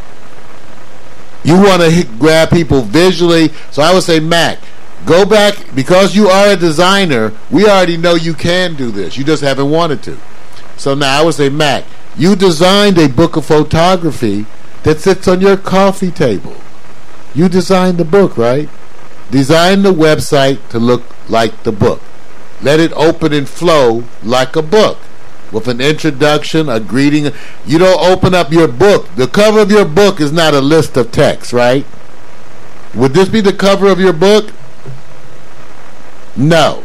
you want to grab people visually. So I would say, Mac, go back because you are a designer. We already know you can do this. You just haven't wanted to. So now I would say, Mac, you designed a book of photography that sits on your coffee table. You designed the book, right? Design the website to look like the book. Let it open and flow like a book with an introduction, a greeting. You don't open up your book. The cover of your book is not a list of text, right? Would this be the cover of your book? No.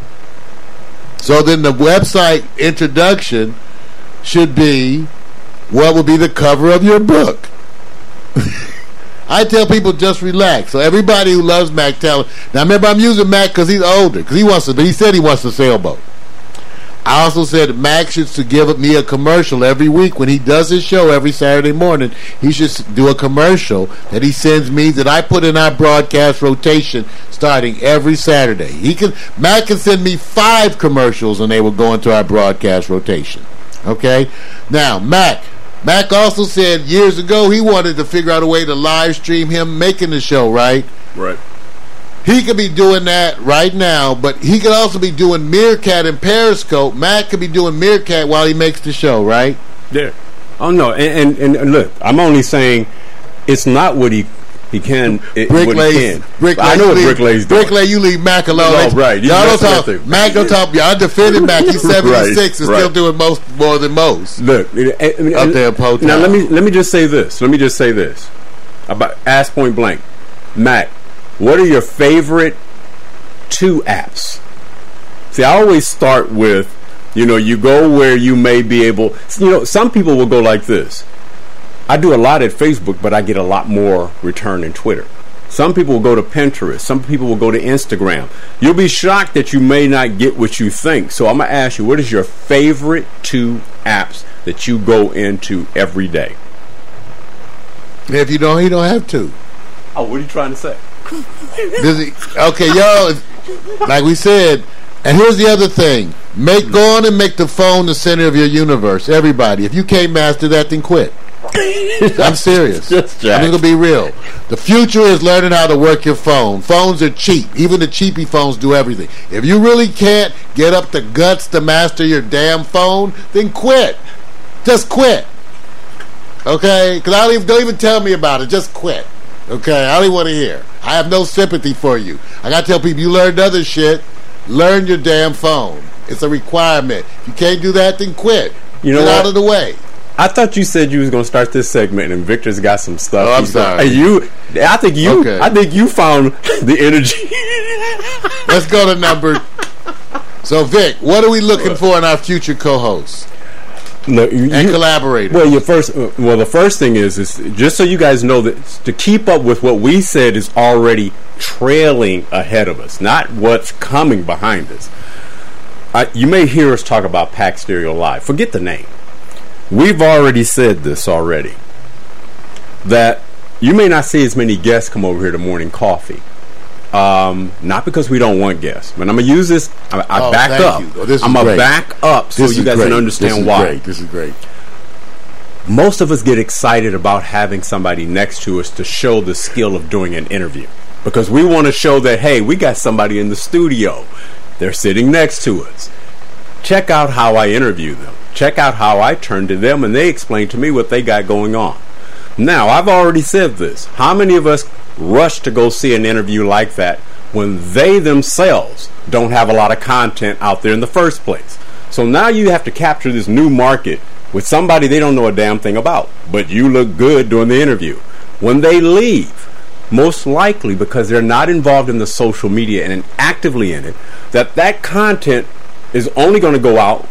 So then the website introduction should be what would be the cover of your book. I tell people just relax. So everybody who loves Mac, tell now. Remember, I'm using Mac because he's older. Because he wants to, but he said he wants a sailboat. I also said Mac should give me a commercial every week when he does his show every Saturday morning. He should do a commercial that he sends me that I put in our broadcast rotation starting every Saturday. He can Mac can send me five commercials and they will go into our broadcast rotation. Okay, now Mac. Mac also said years ago he wanted to figure out a way to live stream him making the show. Right. Right. He could be doing that right now, but he could also be doing Meerkat and Periscope. Mac could be doing Meerkat while he makes the show, right? Yeah. Oh no, and, and and look, I'm only saying it's not what he he can. It, Bricklays. Bricklays. I know what Bricklays doing. Bricklay, you leave Mac alone. No, right. You Y'all don't talk. him. Mac don't talk. Y'all defending Mac. He's Right, 76 and still right. doing most more than most. Look, I- mean, Up there in Now Town. let me let me just say this. Let me just say this about ask point blank, Mac. What are your favorite two apps? See, I always start with, you know, you go where you may be able. You know, some people will go like this. I do a lot at Facebook, but I get a lot more return in Twitter. Some people will go to Pinterest. Some people will go to Instagram. You'll be shocked that you may not get what you think. So I'm going to ask you, what is your favorite two apps that you go into every day? If you don't, he don't have to. Oh, what are you trying to say? Is- okay, y'all. Like we said, and here's the other thing: make go on and make the phone the center of your universe. Everybody, if you can't master that, then quit. I'm serious. Just I'm gonna be real. The future is learning how to work your phone. Phones are cheap. Even the cheapy phones do everything. If you really can't get up the guts to master your damn phone, then quit. Just quit. Okay? Because I don't even, don't even tell me about it. Just quit. Okay? I don't even want to hear. I have no sympathy for you. I got to tell people you learned other shit. Learn your damn phone. It's a requirement. If you can't do that, then quit. You know Get what? out of the way. I thought you said you was going to start this segment, and Victor's got some stuff. Oh, I'm gonna- sorry. You, I think you, Okay. I think you found the energy. Let's go to number. So, Vic, what are we looking for in our future co-hosts you, and collaborators? Well, your first, uh, well, the first thing is, is just so you guys know that to keep up with what we said is already trailing ahead of us, not what's coming behind us. I, you may hear us talk about Pack Stereo Live. Forget the name. We've already said this already. That you may not see as many guests come over here to morning coffee. Um, not because we don't want guests, but I'm gonna use this. i, I oh, back up. Oh, i'm gonna back up so This you guys great. can understand this is why Great. This is great. most of us get excited about having somebody next to us to show the skill of doing an interview because we want to show that hey we got somebody in the studio they're sitting next to us check out how i interview them check out how i turn to them and they explain to me what they got going on. Now i've already said this. How many of us rush to go see an interview like that when they themselves don't have a lot of content out there in the first place? So now you have to capture this new market with somebody they don't know a damn thing about, but you look good during the interview. When they leave, most likely because they're not involved in the social media and actively in it, that that content is only going to go out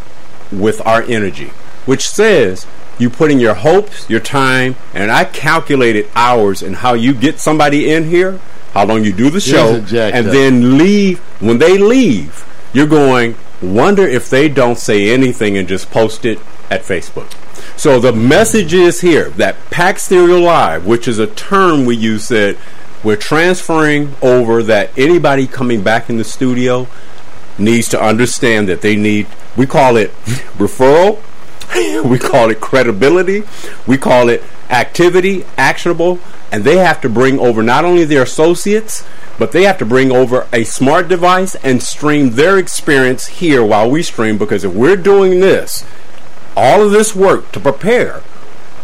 with our energy, which says you putting your hopes, your time, and I calculated hours and how you get somebody in here, how long you do the show, and up. then leave. When they leave, you're going, wonder if they don't say anything and just post it at Facebook. So the message is here that Pack Stereo Live, which is a term we use that we're transferring over that anybody coming back in the studio needs to understand that they need we call it referral we call it credibility we call it activity actionable and they have to bring over not only their associates but they have to bring over a smart device and stream their experience here while we stream because if we're doing this all of this work to prepare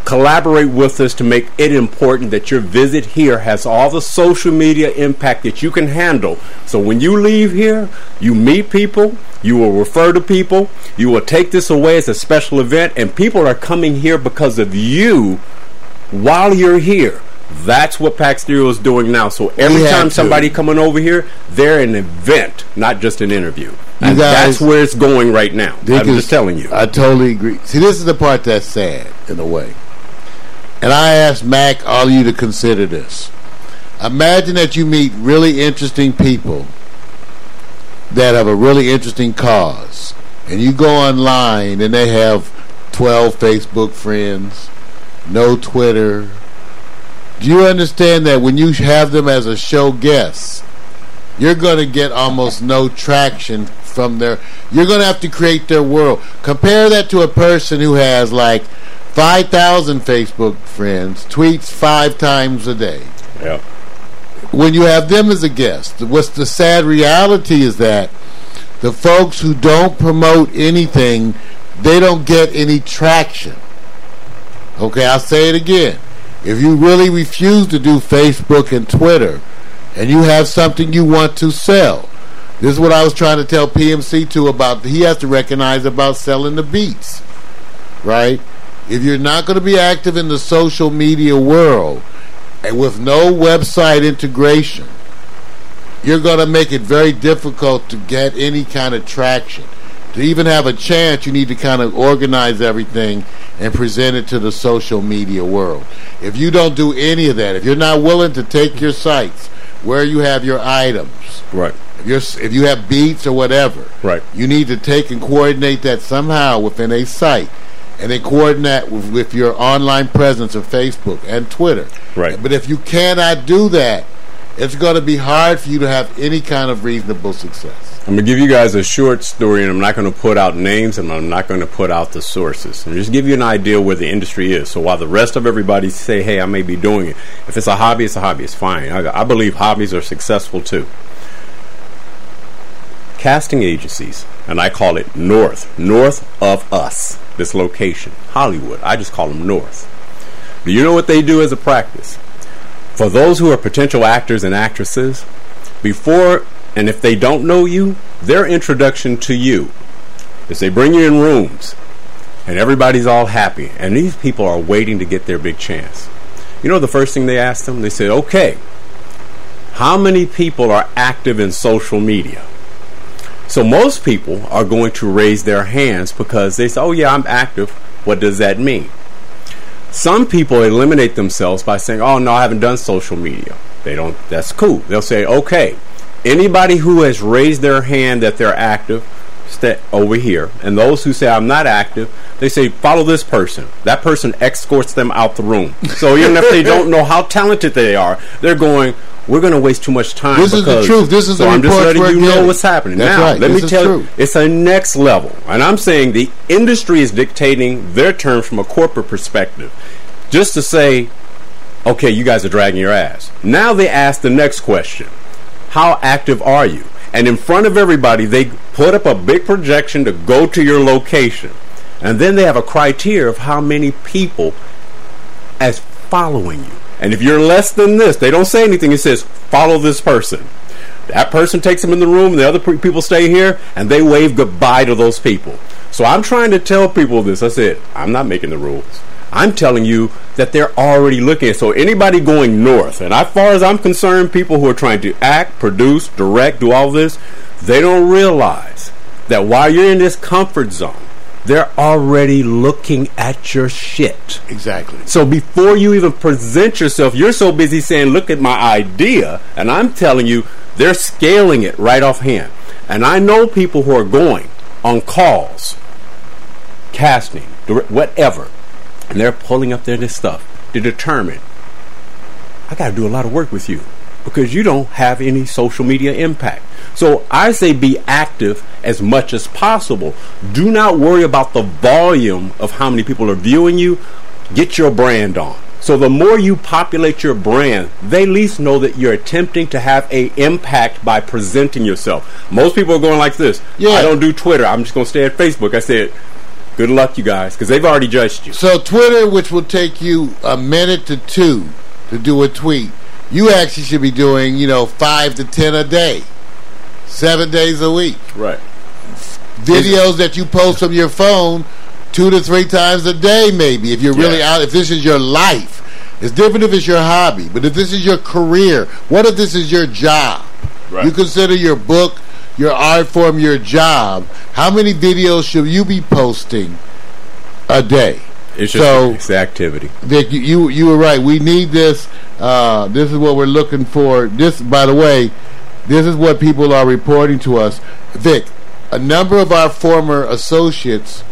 collaborate with us to make it important that your visit here has all the social media impact that you can handle. So when you leave here, you meet people, you will refer to people, you will take this away as a special event, and people are coming here because of you while you're here. That's what Pack Stereo is doing now. So every time to. somebody coming over here, they're an event, not just an interview. And guys- that's where it's going right now. Dick I'm is- just telling you. I totally agree. See, this is the part that's sad in a way. And I ask Mac, all of you to consider this. Imagine that you meet really interesting people that have a really interesting cause. And you go online and they have 12 Facebook friends, no Twitter. Do you understand that when you have them as a show guest, you're going to get almost no traction from their you're going to have to create their world compare that to a person who has like 5000 facebook friends tweets 5 times a day. Yeah. when you have them as a guest what's the sad reality is that the folks who don't promote anything they don't get any traction. Okay i'll say it again. If you really refuse to do facebook and twitter and you have something you want to sell this is what i was trying to tell pmc to about he has to recognize about selling the beats right if you're not going to be active in the social media world and with no website integration, you're going to make it very difficult to get any kind of traction. To even have a chance, you need to kind of organize everything and present it to the social media world. If you don't do any of that, if you're not willing to take your sites where you have your items, Right. if you're if you have beats or whatever, Right. you need to take and coordinate that somehow within a site, and then coordinate with, with your online presence of Facebook and Twitter. Right. But if you cannot do that, it's going to be hard for you to have any kind of reasonable success. I'm gonna give you guys a short story, and I'm not gonna put out names, and I'm not gonna put out the sources. And just give you an idea where the industry is. So while the rest of everybody say, "Hey, I may be doing it," if it's a hobby, it's a hobby. It's fine. I, I believe hobbies are successful too. Casting agencies, and I call it North, north of us. This location, Hollywood. I just call them North. Do you know what they do as a practice? For those who are potential actors and actresses, before and if they don't know you, their introduction to you is they bring you in rooms and everybody's all happy and these people are waiting to get their big chance. You know the first thing they ask them? They say, "Okay, how many people are active in social media?" So most people are going to raise their hands because they say, "Oh yeah, I'm active." What does that mean? Some people eliminate themselves by saying, "Oh no, I haven't done social media." They don't. That's cool. They'll say, "Okay, anybody who has raised their hand that they're active, stay over here." And those who say, "I'm not active," they say, "Follow this person." That person escorts them out the room. So even if they don't know how talented they are, they're going. We're going to waste too much time. This is the truth. This is so the I'm just letting you know what's happening. That's now, right. let This me tell true. you, it's a next level. And I'm saying the industry is dictating their terms from a corporate perspective. Just to say, okay, you guys are dragging your ass. Now they ask the next question How active are you? And in front of everybody, they put up a big projection to go to your location. And then they have a criteria of how many people as following you. And if you're less than this, they don't say anything. It says, follow this person. That person takes them in the room, the other people stay here, and they wave goodbye to those people. So I'm trying to tell people this. I said, I'm not making the rules. I'm telling you that they're already looking. So anybody going north, and as far as I'm concerned, people who are trying to act, produce, direct, do all this, they don't realize that while you're in this comfort zone, they're already looking at your shit. Exactly. So before you even present yourself, you're so busy saying, "Look at my idea," and I'm telling you, they're scaling it right offhand. And I know people who are going on calls, casting, direct- whatever, and they're pulling up their this stuff to determine. I got to do a lot of work with you because you don't have any social media impact. So I say be active as much as possible. Do not worry about the volume of how many people are viewing you. Get your brand on. So the more you populate your brand, they least know that you're attempting to have a impact by presenting yourself. Most people are going like this. Yeah. I don't do Twitter. I'm just going to stay at Facebook. I said, good luck, you guys, because they've already judged you. So Twitter, which will take you a minute to two to do a tweet, you actually should be doing, you know, five to ten a day, seven days a week. Right. Videos that you post from your phone two to three times a day, maybe, if you're really Yeah. out, if this is your life. It's different if it's your hobby, but if this is your career, what if this is your job? Right. You consider your book, your art form, your job. How many videos should you be posting a day? It's just So- it's the activity. Vic, you, you you were right. We need this. Uh, this is what we're looking for. This, by the way, this is what people are reporting to us. Vic, a number of our former associates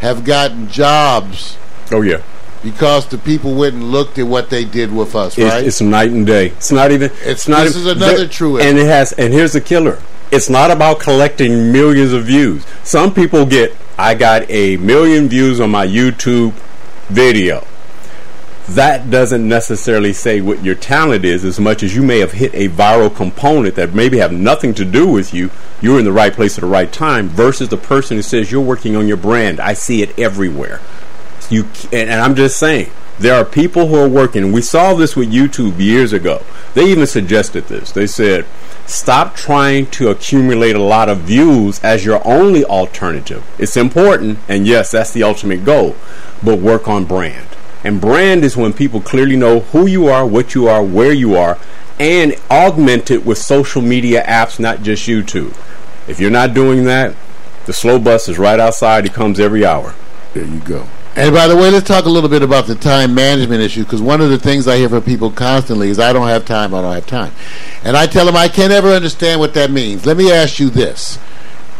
have gotten jobs Oh yeah. because the people went and looked at what they did with us. It's, Right? it's night and day. It's not even. It's not. this even- is another true And it has. And here's the killer. It's not about collecting millions of views. Some people get. I got a million views on my YouTube video. That doesn't necessarily say what your talent is, as much as you may have hit a viral component that maybe have nothing to do with you. You're in the right place at the right time. Versus the person who says you're working on your brand. I see it everywhere. You and, and I'm just saying there are people who are working. We saw this with YouTube years ago. They even suggested this. They said, "Stop trying to accumulate a lot of views as your only alternative. It's important, and yes, that's the ultimate goal, but work on brand. And brand is when people clearly know who you are, what you are, where you are, and augment it with social media apps, not just YouTube. If you're not doing that, the slow bus is right outside. It comes every hour. There you go. And by the way, let's talk a little bit about the time management issue because one of the things I hear from people constantly is, I don't have time, I don't have time. And I tell them, I can't ever understand what that means. Let me ask you this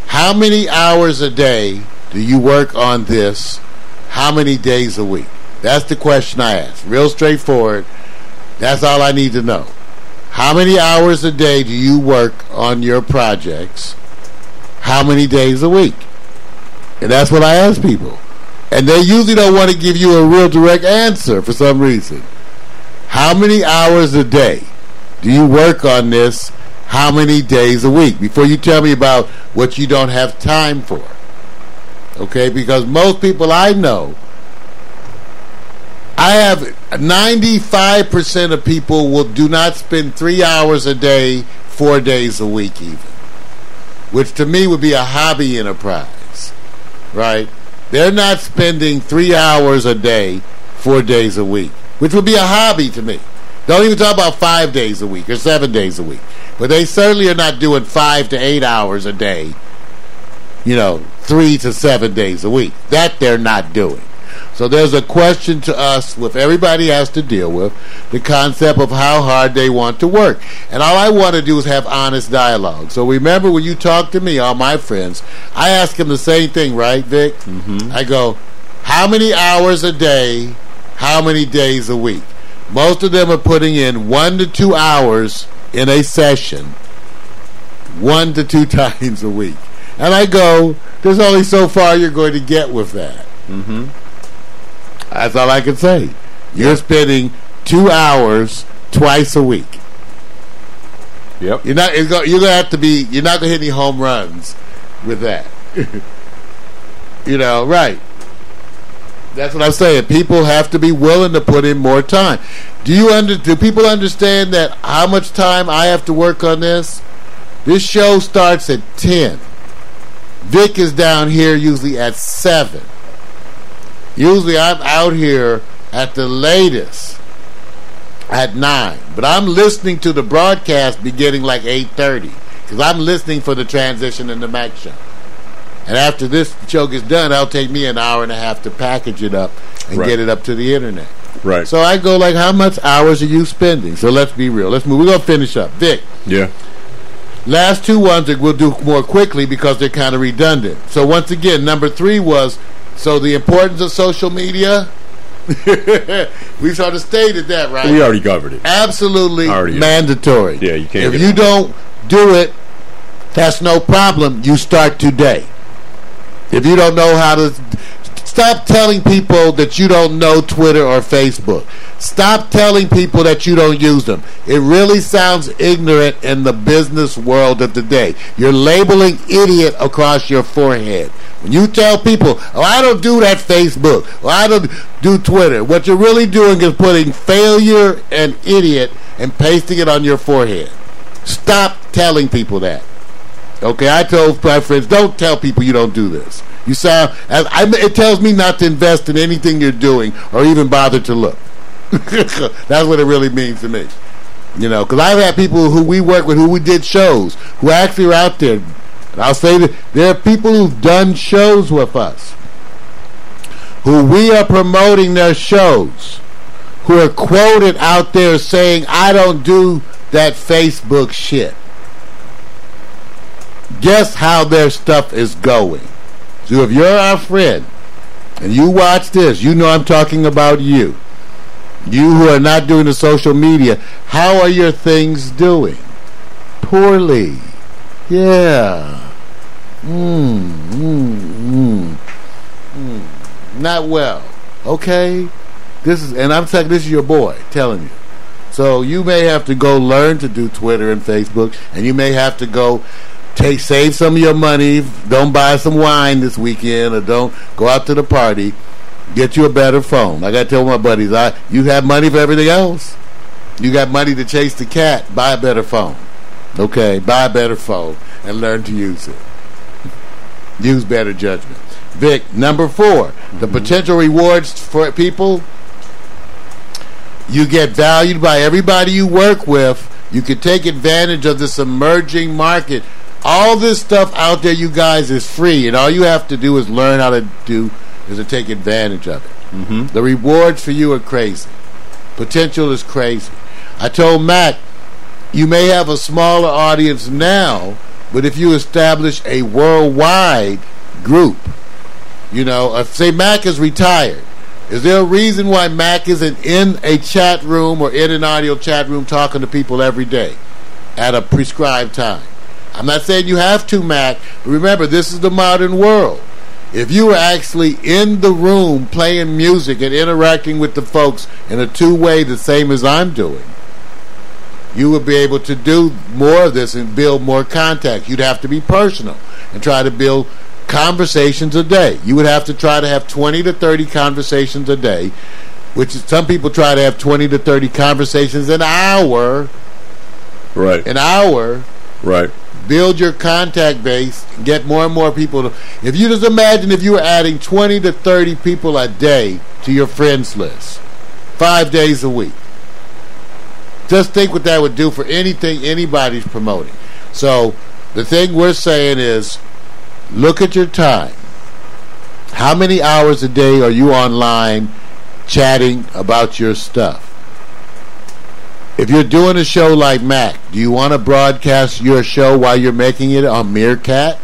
How many hours a day do you work on this? How many days a week? That's the question I ask. Real straightforward. That's all I need to know. How many hours a day do you work on your projects? How many days a week? And that's what I ask people. And they usually don't want to give you a real direct answer for some reason. How many hours a day do you work on this? How many days a week? Before you tell me about what you don't have time for. Okay? Because most people I know, I have 95% of people will do not spend three hours a day, four days a week even. Which to me would be a hobby enterprise. Right? They're not spending three hours a day, four days a week. Which would be a hobby to me. Don't even talk about five days a week or seven days a week. But they certainly are not doing five to eight hours a day, you know, three to seven days a week. That they're not doing. So there's a question to us, with everybody has to deal with, the concept of how hard they want to work. And all I want to do is have honest dialogue. So remember when you talk to me, all my friends, I ask them the same thing, right, Vic? Mm-hmm. I go, how many hours a day, how many days a week? Most of them are putting in one to two hours in a session, one to two times a week. And I go, there's only so far you're going to get with that. Mm-hmm. That's all I can say. You're spending two hours twice a week. Yep. You're not. Go, you're gonna have to be. You're not gonna hit any home runs with that. you know, right? That's what I'm saying. People have to be willing to put in more time. Do you under? Do people understand that how much time I have to work on this? This show starts at ten. Vic is down here usually at seven. Usually I'm out here at the latest at 9. But I'm listening to the broadcast beginning like 8.30 because I'm listening for the transition in the Mac show. And after this show gets done, it'll take me an hour and a half to package it up and Right. get it up to the internet. Right. So I go like, how much hours are you spending? So let's be real. Let's move. We're going to finish up. Vic, yeah. last two ones that we'll do more quickly because they're kind of redundant. So once again, number three was so the importance of social media. we sort of stated that, right? We already covered it. Absolutely Already, mandatory. Yeah, you can't If you it. don't do it, that's no problem. You start today. If you don't know how to stop telling people that you don't know Twitter or Facebook. Stop telling people that you don't use them. It really sounds ignorant in the business world of today. You're labeling idiot across your forehead. When you tell people, "Oh, I don't do that Facebook. Or I don't do Twitter." What you're really doing is putting failure and idiot and pasting it on your forehead. Stop telling people that. Okay, I told my friends, don't tell people you don't do this. You sound, I, it tells me not to invest in anything you're doing or even bother to look. That's what it really means to me. You know, because I've had people who we work with, who we did shows, who actually are out there. And I'll say that there are people who've done shows with us, who we are promoting their shows, who are quoted out there saying, I don't do that Facebook shit guess how their stuff is going. So if you're our friend and you watch this, you know I'm talking about you. You who are not doing the social media, how are your things doing? Poorly. Yeah. Mm, mm, mm, mm. Not well. Okay? This is and I'm saying this is your boy telling you. So you may have to go learn to do Twitter and Facebook, and you may have to go take save some of your money. Don't buy some wine this weekend, or don't go out to the party. Get you a better phone. Like I tell my buddies, I you have money for everything else. You got money to chase the cat. Buy a better phone. Okay, buy a better phone and learn to use it. Use better judgment. Vic, number 4 the mm-hmm. potential rewards for people you get valued by everybody you work with. You can take advantage of this emerging market. All this stuff out there, you guys, is free, and all you have to do is learn how to do is to take advantage of it. Mm-hmm. The rewards for you are crazy. Potential is crazy. I told Matt, you may have a smaller audience now, but if you establish a worldwide group, you know, if say Mac is retired, Is there a reason why Mac isn't in a chat room or in an audio chat room talking to people every day at a prescribed time? I'm not saying you have to, Mac, but remember, this is the modern world. If you were actually in the room playing music and interacting with the folks in a two way, the same as I'm doing, you would be able to do more of this and build more contact. You'd have to be personal and try to build conversations a day. You would have to try to have 20 to 30 conversations a day, which is, some people try to have 20 to 30 conversations an hour. Right. An hour. Right. Build your contact base, get more and more people. To, if you just imagine if you were adding 20 to 30 people a day to your friends list, five days a week. Just think what that would do for anything anybody's promoting. So the thing we're saying is look at your time. How many hours a day are you online chatting about your stuff? If you're doing a show like Mac, do you want to broadcast your show while you're making it on Meerkat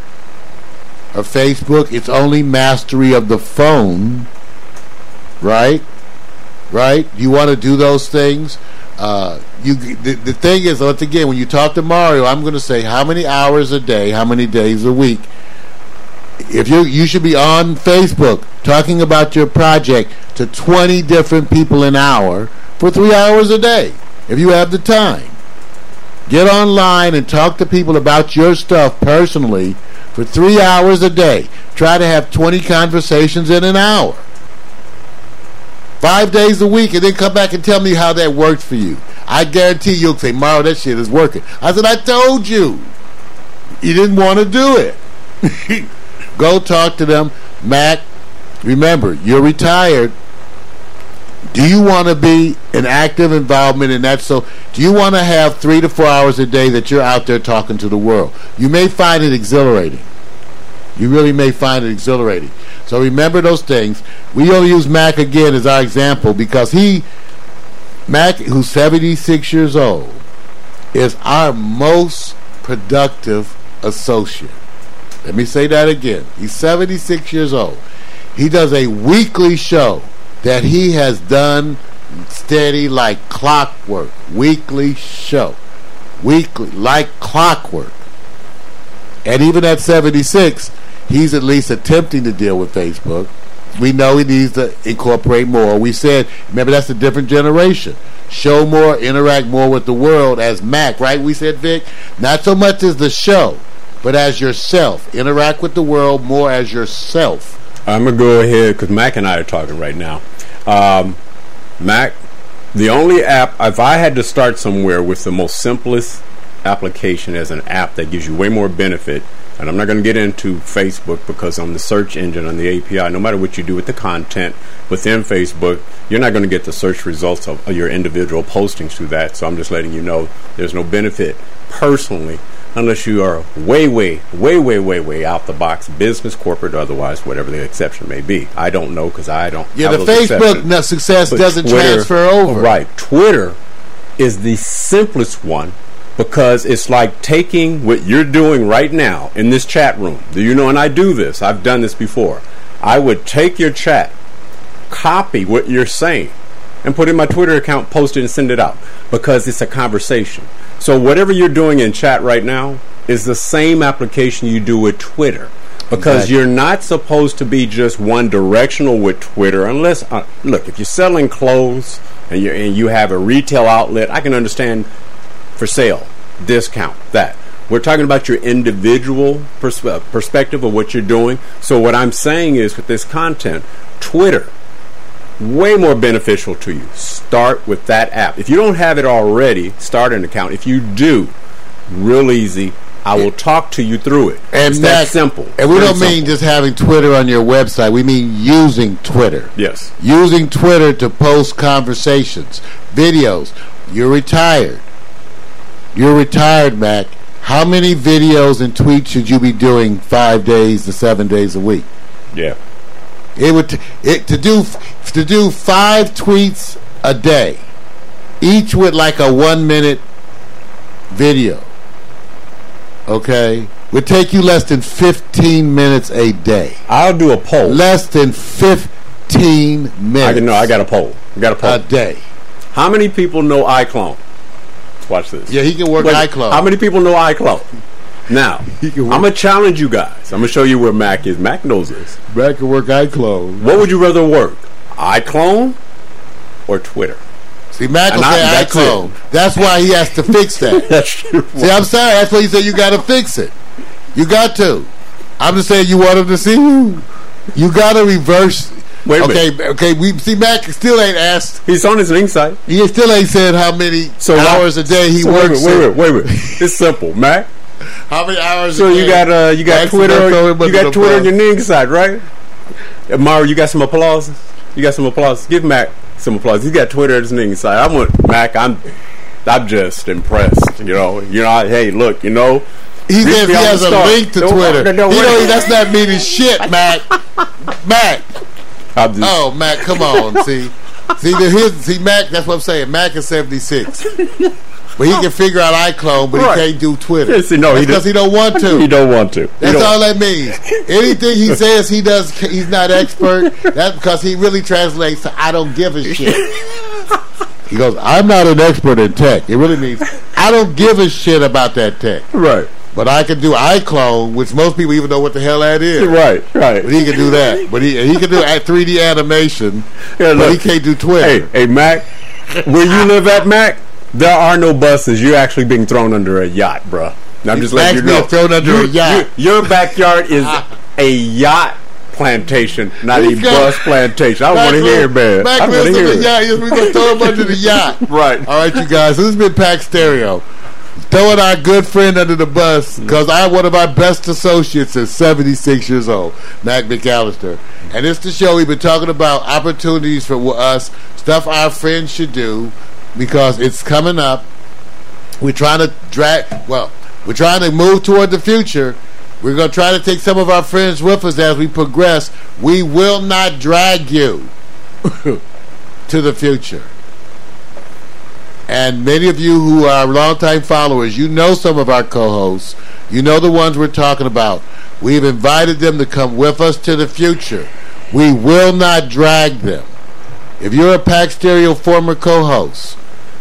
or Facebook? It's only mastery of the phone, right? Right? You want to do those things? Uh, you the, the thing is, once again, when you talk to Mario, I'm going to say how many hours a day, how many days a week. If you you should be on Facebook talking about your project to 20 different people an hour for three hours a day, if you have the time. Get online and talk to people about your stuff personally for three hours a day. Try to have 20 conversations in an hour five days a week and then come back and tell me how that worked for you. I guarantee you'll say, Mario, that shit is working. I said, I told you. You didn't want to do it. Go talk to them. Mac, remember, you're retired. Do you want to be an active involvement in that? So, do you want to have three to four hours a day that you're out there talking to the world? You may find it exhilarating. You really may find it exhilarating. So remember those things. We only use Mac again as our example because he, Mac, who's 76 years old, is our most productive associate. Let me say that again. He's 76 years old. He does a weekly show that he has done steady like clockwork. Weekly show. Weekly, like clockwork. And even at 76, he's at least attempting to deal with Facebook. We know he needs to incorporate more. We said, remember, that's a different generation. Show more, interact more with the world as Mac, right? We said, Vic, not so much as the show, but as yourself. Interact with the world more as yourself. I'm gonna go ahead because Mac and I are talking right now. Um, Mac, the only app if I had to start somewhere with the most simplest application as an app that gives you way more benefit, and I'm not going to get into Facebook because on the search engine on the API, no matter what you do with the content within Facebook, you're not going to get the search results of, of your individual postings through that. So I'm just letting you know there's no benefit personally unless you are way, way, way, way, way, way out the box, business, corporate, otherwise, whatever the exception may be. I don't know because I don't. Yeah, the Facebook no- uh, success But doesn't Twitter- transfer over. Oh, right. Twitter is the simplest one because it's like taking what you're doing right now in this chat room. Do you know? And I do this. I've done this before. I would take your chat, copy what you're saying, and put in my Twitter account, post it, and send it out because it's a conversation. So whatever you're doing in chat right now is the same application you do with Twitter. Because Exactly. you're not supposed to be just one directional with Twitter, unless uh, look if you're selling clothes and you and you have a retail outlet, I can understand for sale, discount that. We're talking about your individual pers- perspective of what you're doing. So what I'm saying is with this content, Twitter way more beneficial to you. Start with that app. If you don't have it already, start an account. If you do, real easy. I will talk to you through it. And it's Mac- that simple. And we Very don't mean just having Twitter on your website. We mean using Twitter. yes. Using Twitter to post conversations, videos. You're retired. You're retired, Mac. How many videos and tweets should you be doing five days to seven days a week? Yeah. It would t- it to do to do five tweets a day, each with like a one minute video. Okay, would take you less than fifteen minutes a day. I'll do a poll. Less than fifteen 15 I can know. I got a poll. I got a poll. a day. How many people know iClone? Watch this. Yeah, he can work Wait, iClone. How many people know iClone? Now, I'm gonna challenge you guys. I'm gonna show you where Mac is. Mac knows this. Mac can work iClone. What would you rather work, iClone or Twitter? See, Mac will I- say that's iClone. That's why he has to fix that. That's true. See, I'm sorry. That's why you said you got to fix it. You got to. I'm just saying you want him to see you. You got to reverse. Wait a okay, okay. We see Mac still ain't asked. He's on his link site. He still ain't said how many So hours a day he so wait a works. minute. Wait, wait, wait, wait. It's simple, Mac. How many hours? So you got uh, you got Twitter, gonna throw him you got Twitter on your Ning side, right? Uh, Mario, you got some applause. You got some applause. Give Mac some applause. He got Twitter at his Ning side. I want Mac. I'm, I'm just impressed. You know, you know. I- Hey, look, you know. He reach says me he has the a start. link to Don't- Twitter. no, no, you wait. know that's not meaning shit, Mac. Mac. Just, Oh, Mac, come on. See, see, the, his, see, Mac. That's what I'm saying. Mac is 76, but he can figure out iClone, but Right. he can't do Twitter. See, no, he because he don't want to. He don't want to. That's all that means. Anything he says he does, he's not expert. That's because he really translates to "I don't give a shit." He goes, "I'm not an expert in tech." It really means I don't give a shit about that tech, Right, but I can do iClone, which most people even know what the hell that is. right, right. But he can do that. But he he can do a- 3D animation, Yeah, but he can't do Hey, Twitter. hey, Mac. Where you live at, Mac? There are no buses. You're actually being thrown under a yacht, bruh. I'm just letting you know. thrown under You- a yacht. you- your backyard is ah. a yacht plantation, not a got- bus plantation. I want to hear it, man. Mac I want to hear in it. the yacht. Yes, We're gonna throw him under the yacht. Right. All right, you guys. So this has been Pack Stereo. Throwing our good friend under the bus because I have one of our best associates is 76 years old, Mac McAllister. And it's the show we've been talking about opportunities for us, stuff our friends should do because it's coming up. We're trying to drag, well, we're trying to move toward the future. We're going to try to take some of our friends with us as we progress. We will not drag you to the future. And many of you who are longtime followers, you know some of our co-hosts. You know the ones we're talking about. We've invited them to come with us to the future. We will not drag them. If you're a Pack Stereo former co-host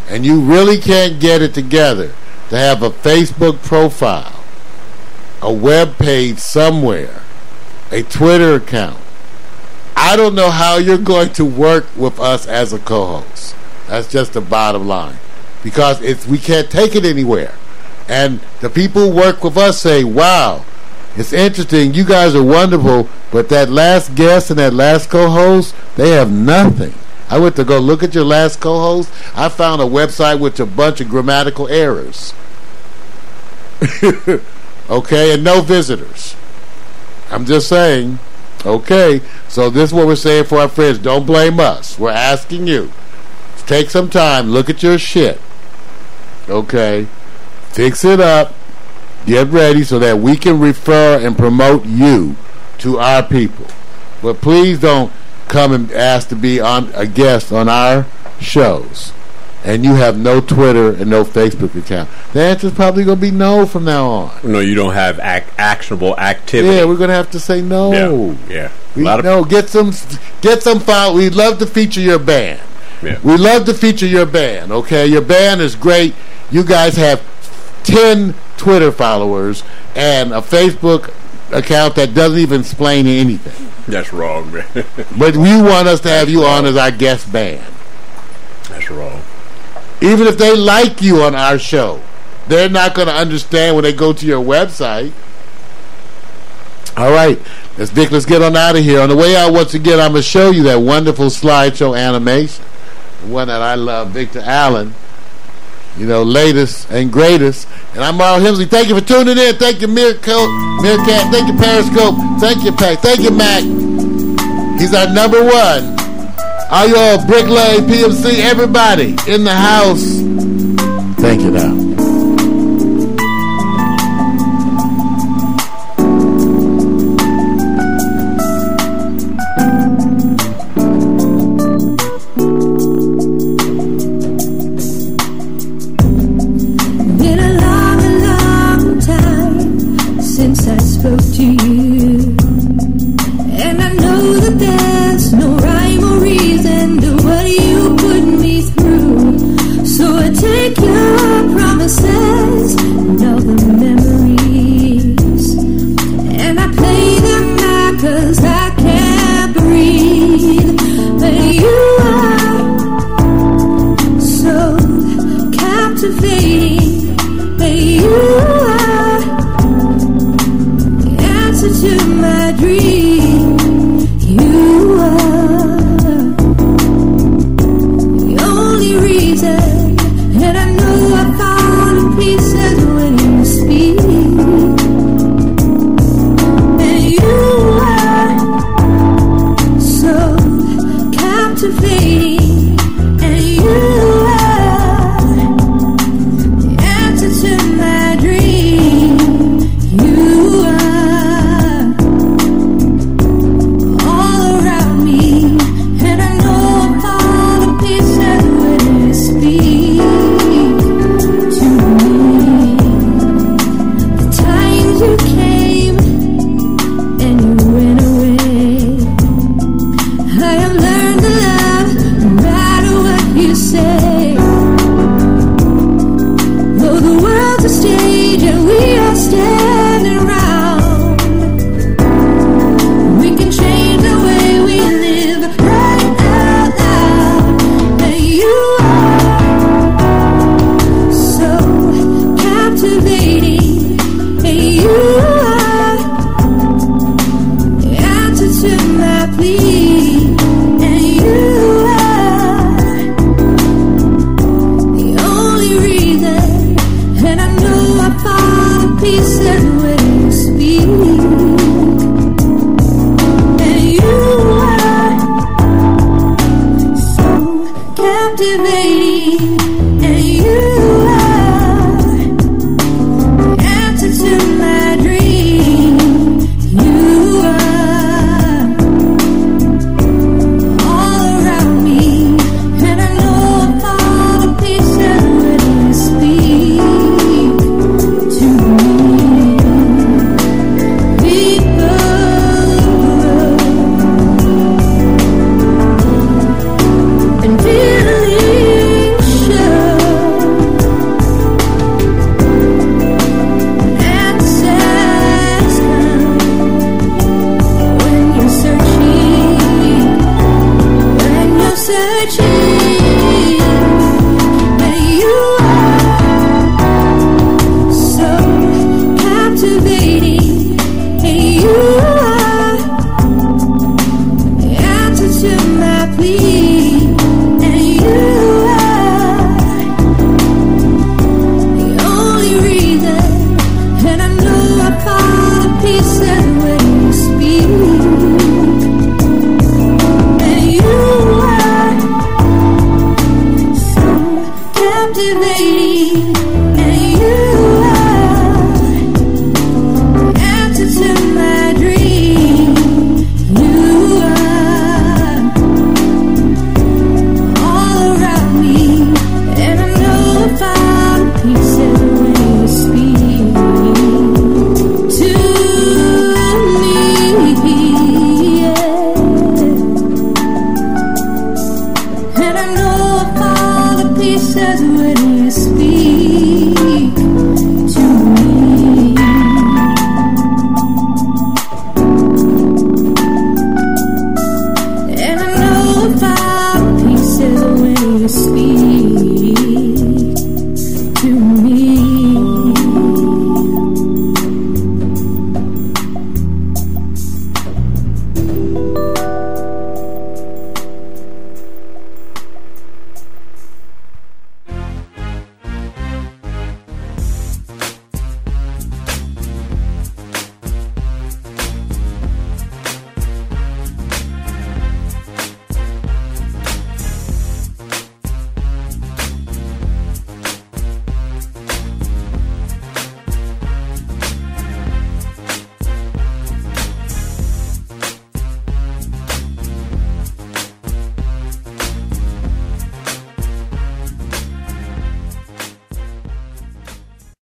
and you really can't get it together to have a Facebook profile, a web page somewhere, a Twitter account, I don't know how you're going to work with us as a co-host. That's just the bottom line. Because it's we can't take it anywhere. And the people who work with us say, Wow, it's interesting, you guys are wonderful, but that last guest and that last co host, they have nothing. I went to go look at your last co host. I found a website with a bunch of grammatical errors. okay, and no visitors. I'm just saying. Okay, so this is what we're saying for our friends. Don't blame us. We're asking you. Take some time. Look at your shit. Okay, fix it up. Get ready so that we can refer and promote you to our people. But please don't come and ask to be on a guest on our shows. And you have no Twitter and no Facebook account. The answer's probably going to be no from now on. No, you don't have ac- actionable activity. Yeah, we're going to have to say no. yeah, yeah. We, no, get some, get some file. We'd love to feature your band. Yeah. We love to feature your band. Okay, your band is great. You guys have ten Twitter followers and a Facebook account that doesn't even explain anything. That's wrong, man. But we want us to have you on as our guest band, That's wrong. even if they like you on our show. They're not going to understand when they go to your website. All right, let's Dick. Let's get on out of here. On the way out, once again, I'm going to show you that wonderful slideshow animation, the one that I love, Victor Allen. You know, latest and greatest. And I'm Mario Hemsley. Thank you for tuning in. Thank you, Meerkat. Meerkat. Thank you, Periscope. Thank you, Pack. Thank you, Mac. He's our number one. All y'all, Bricklay, PMC, everybody in the house. Thank you now.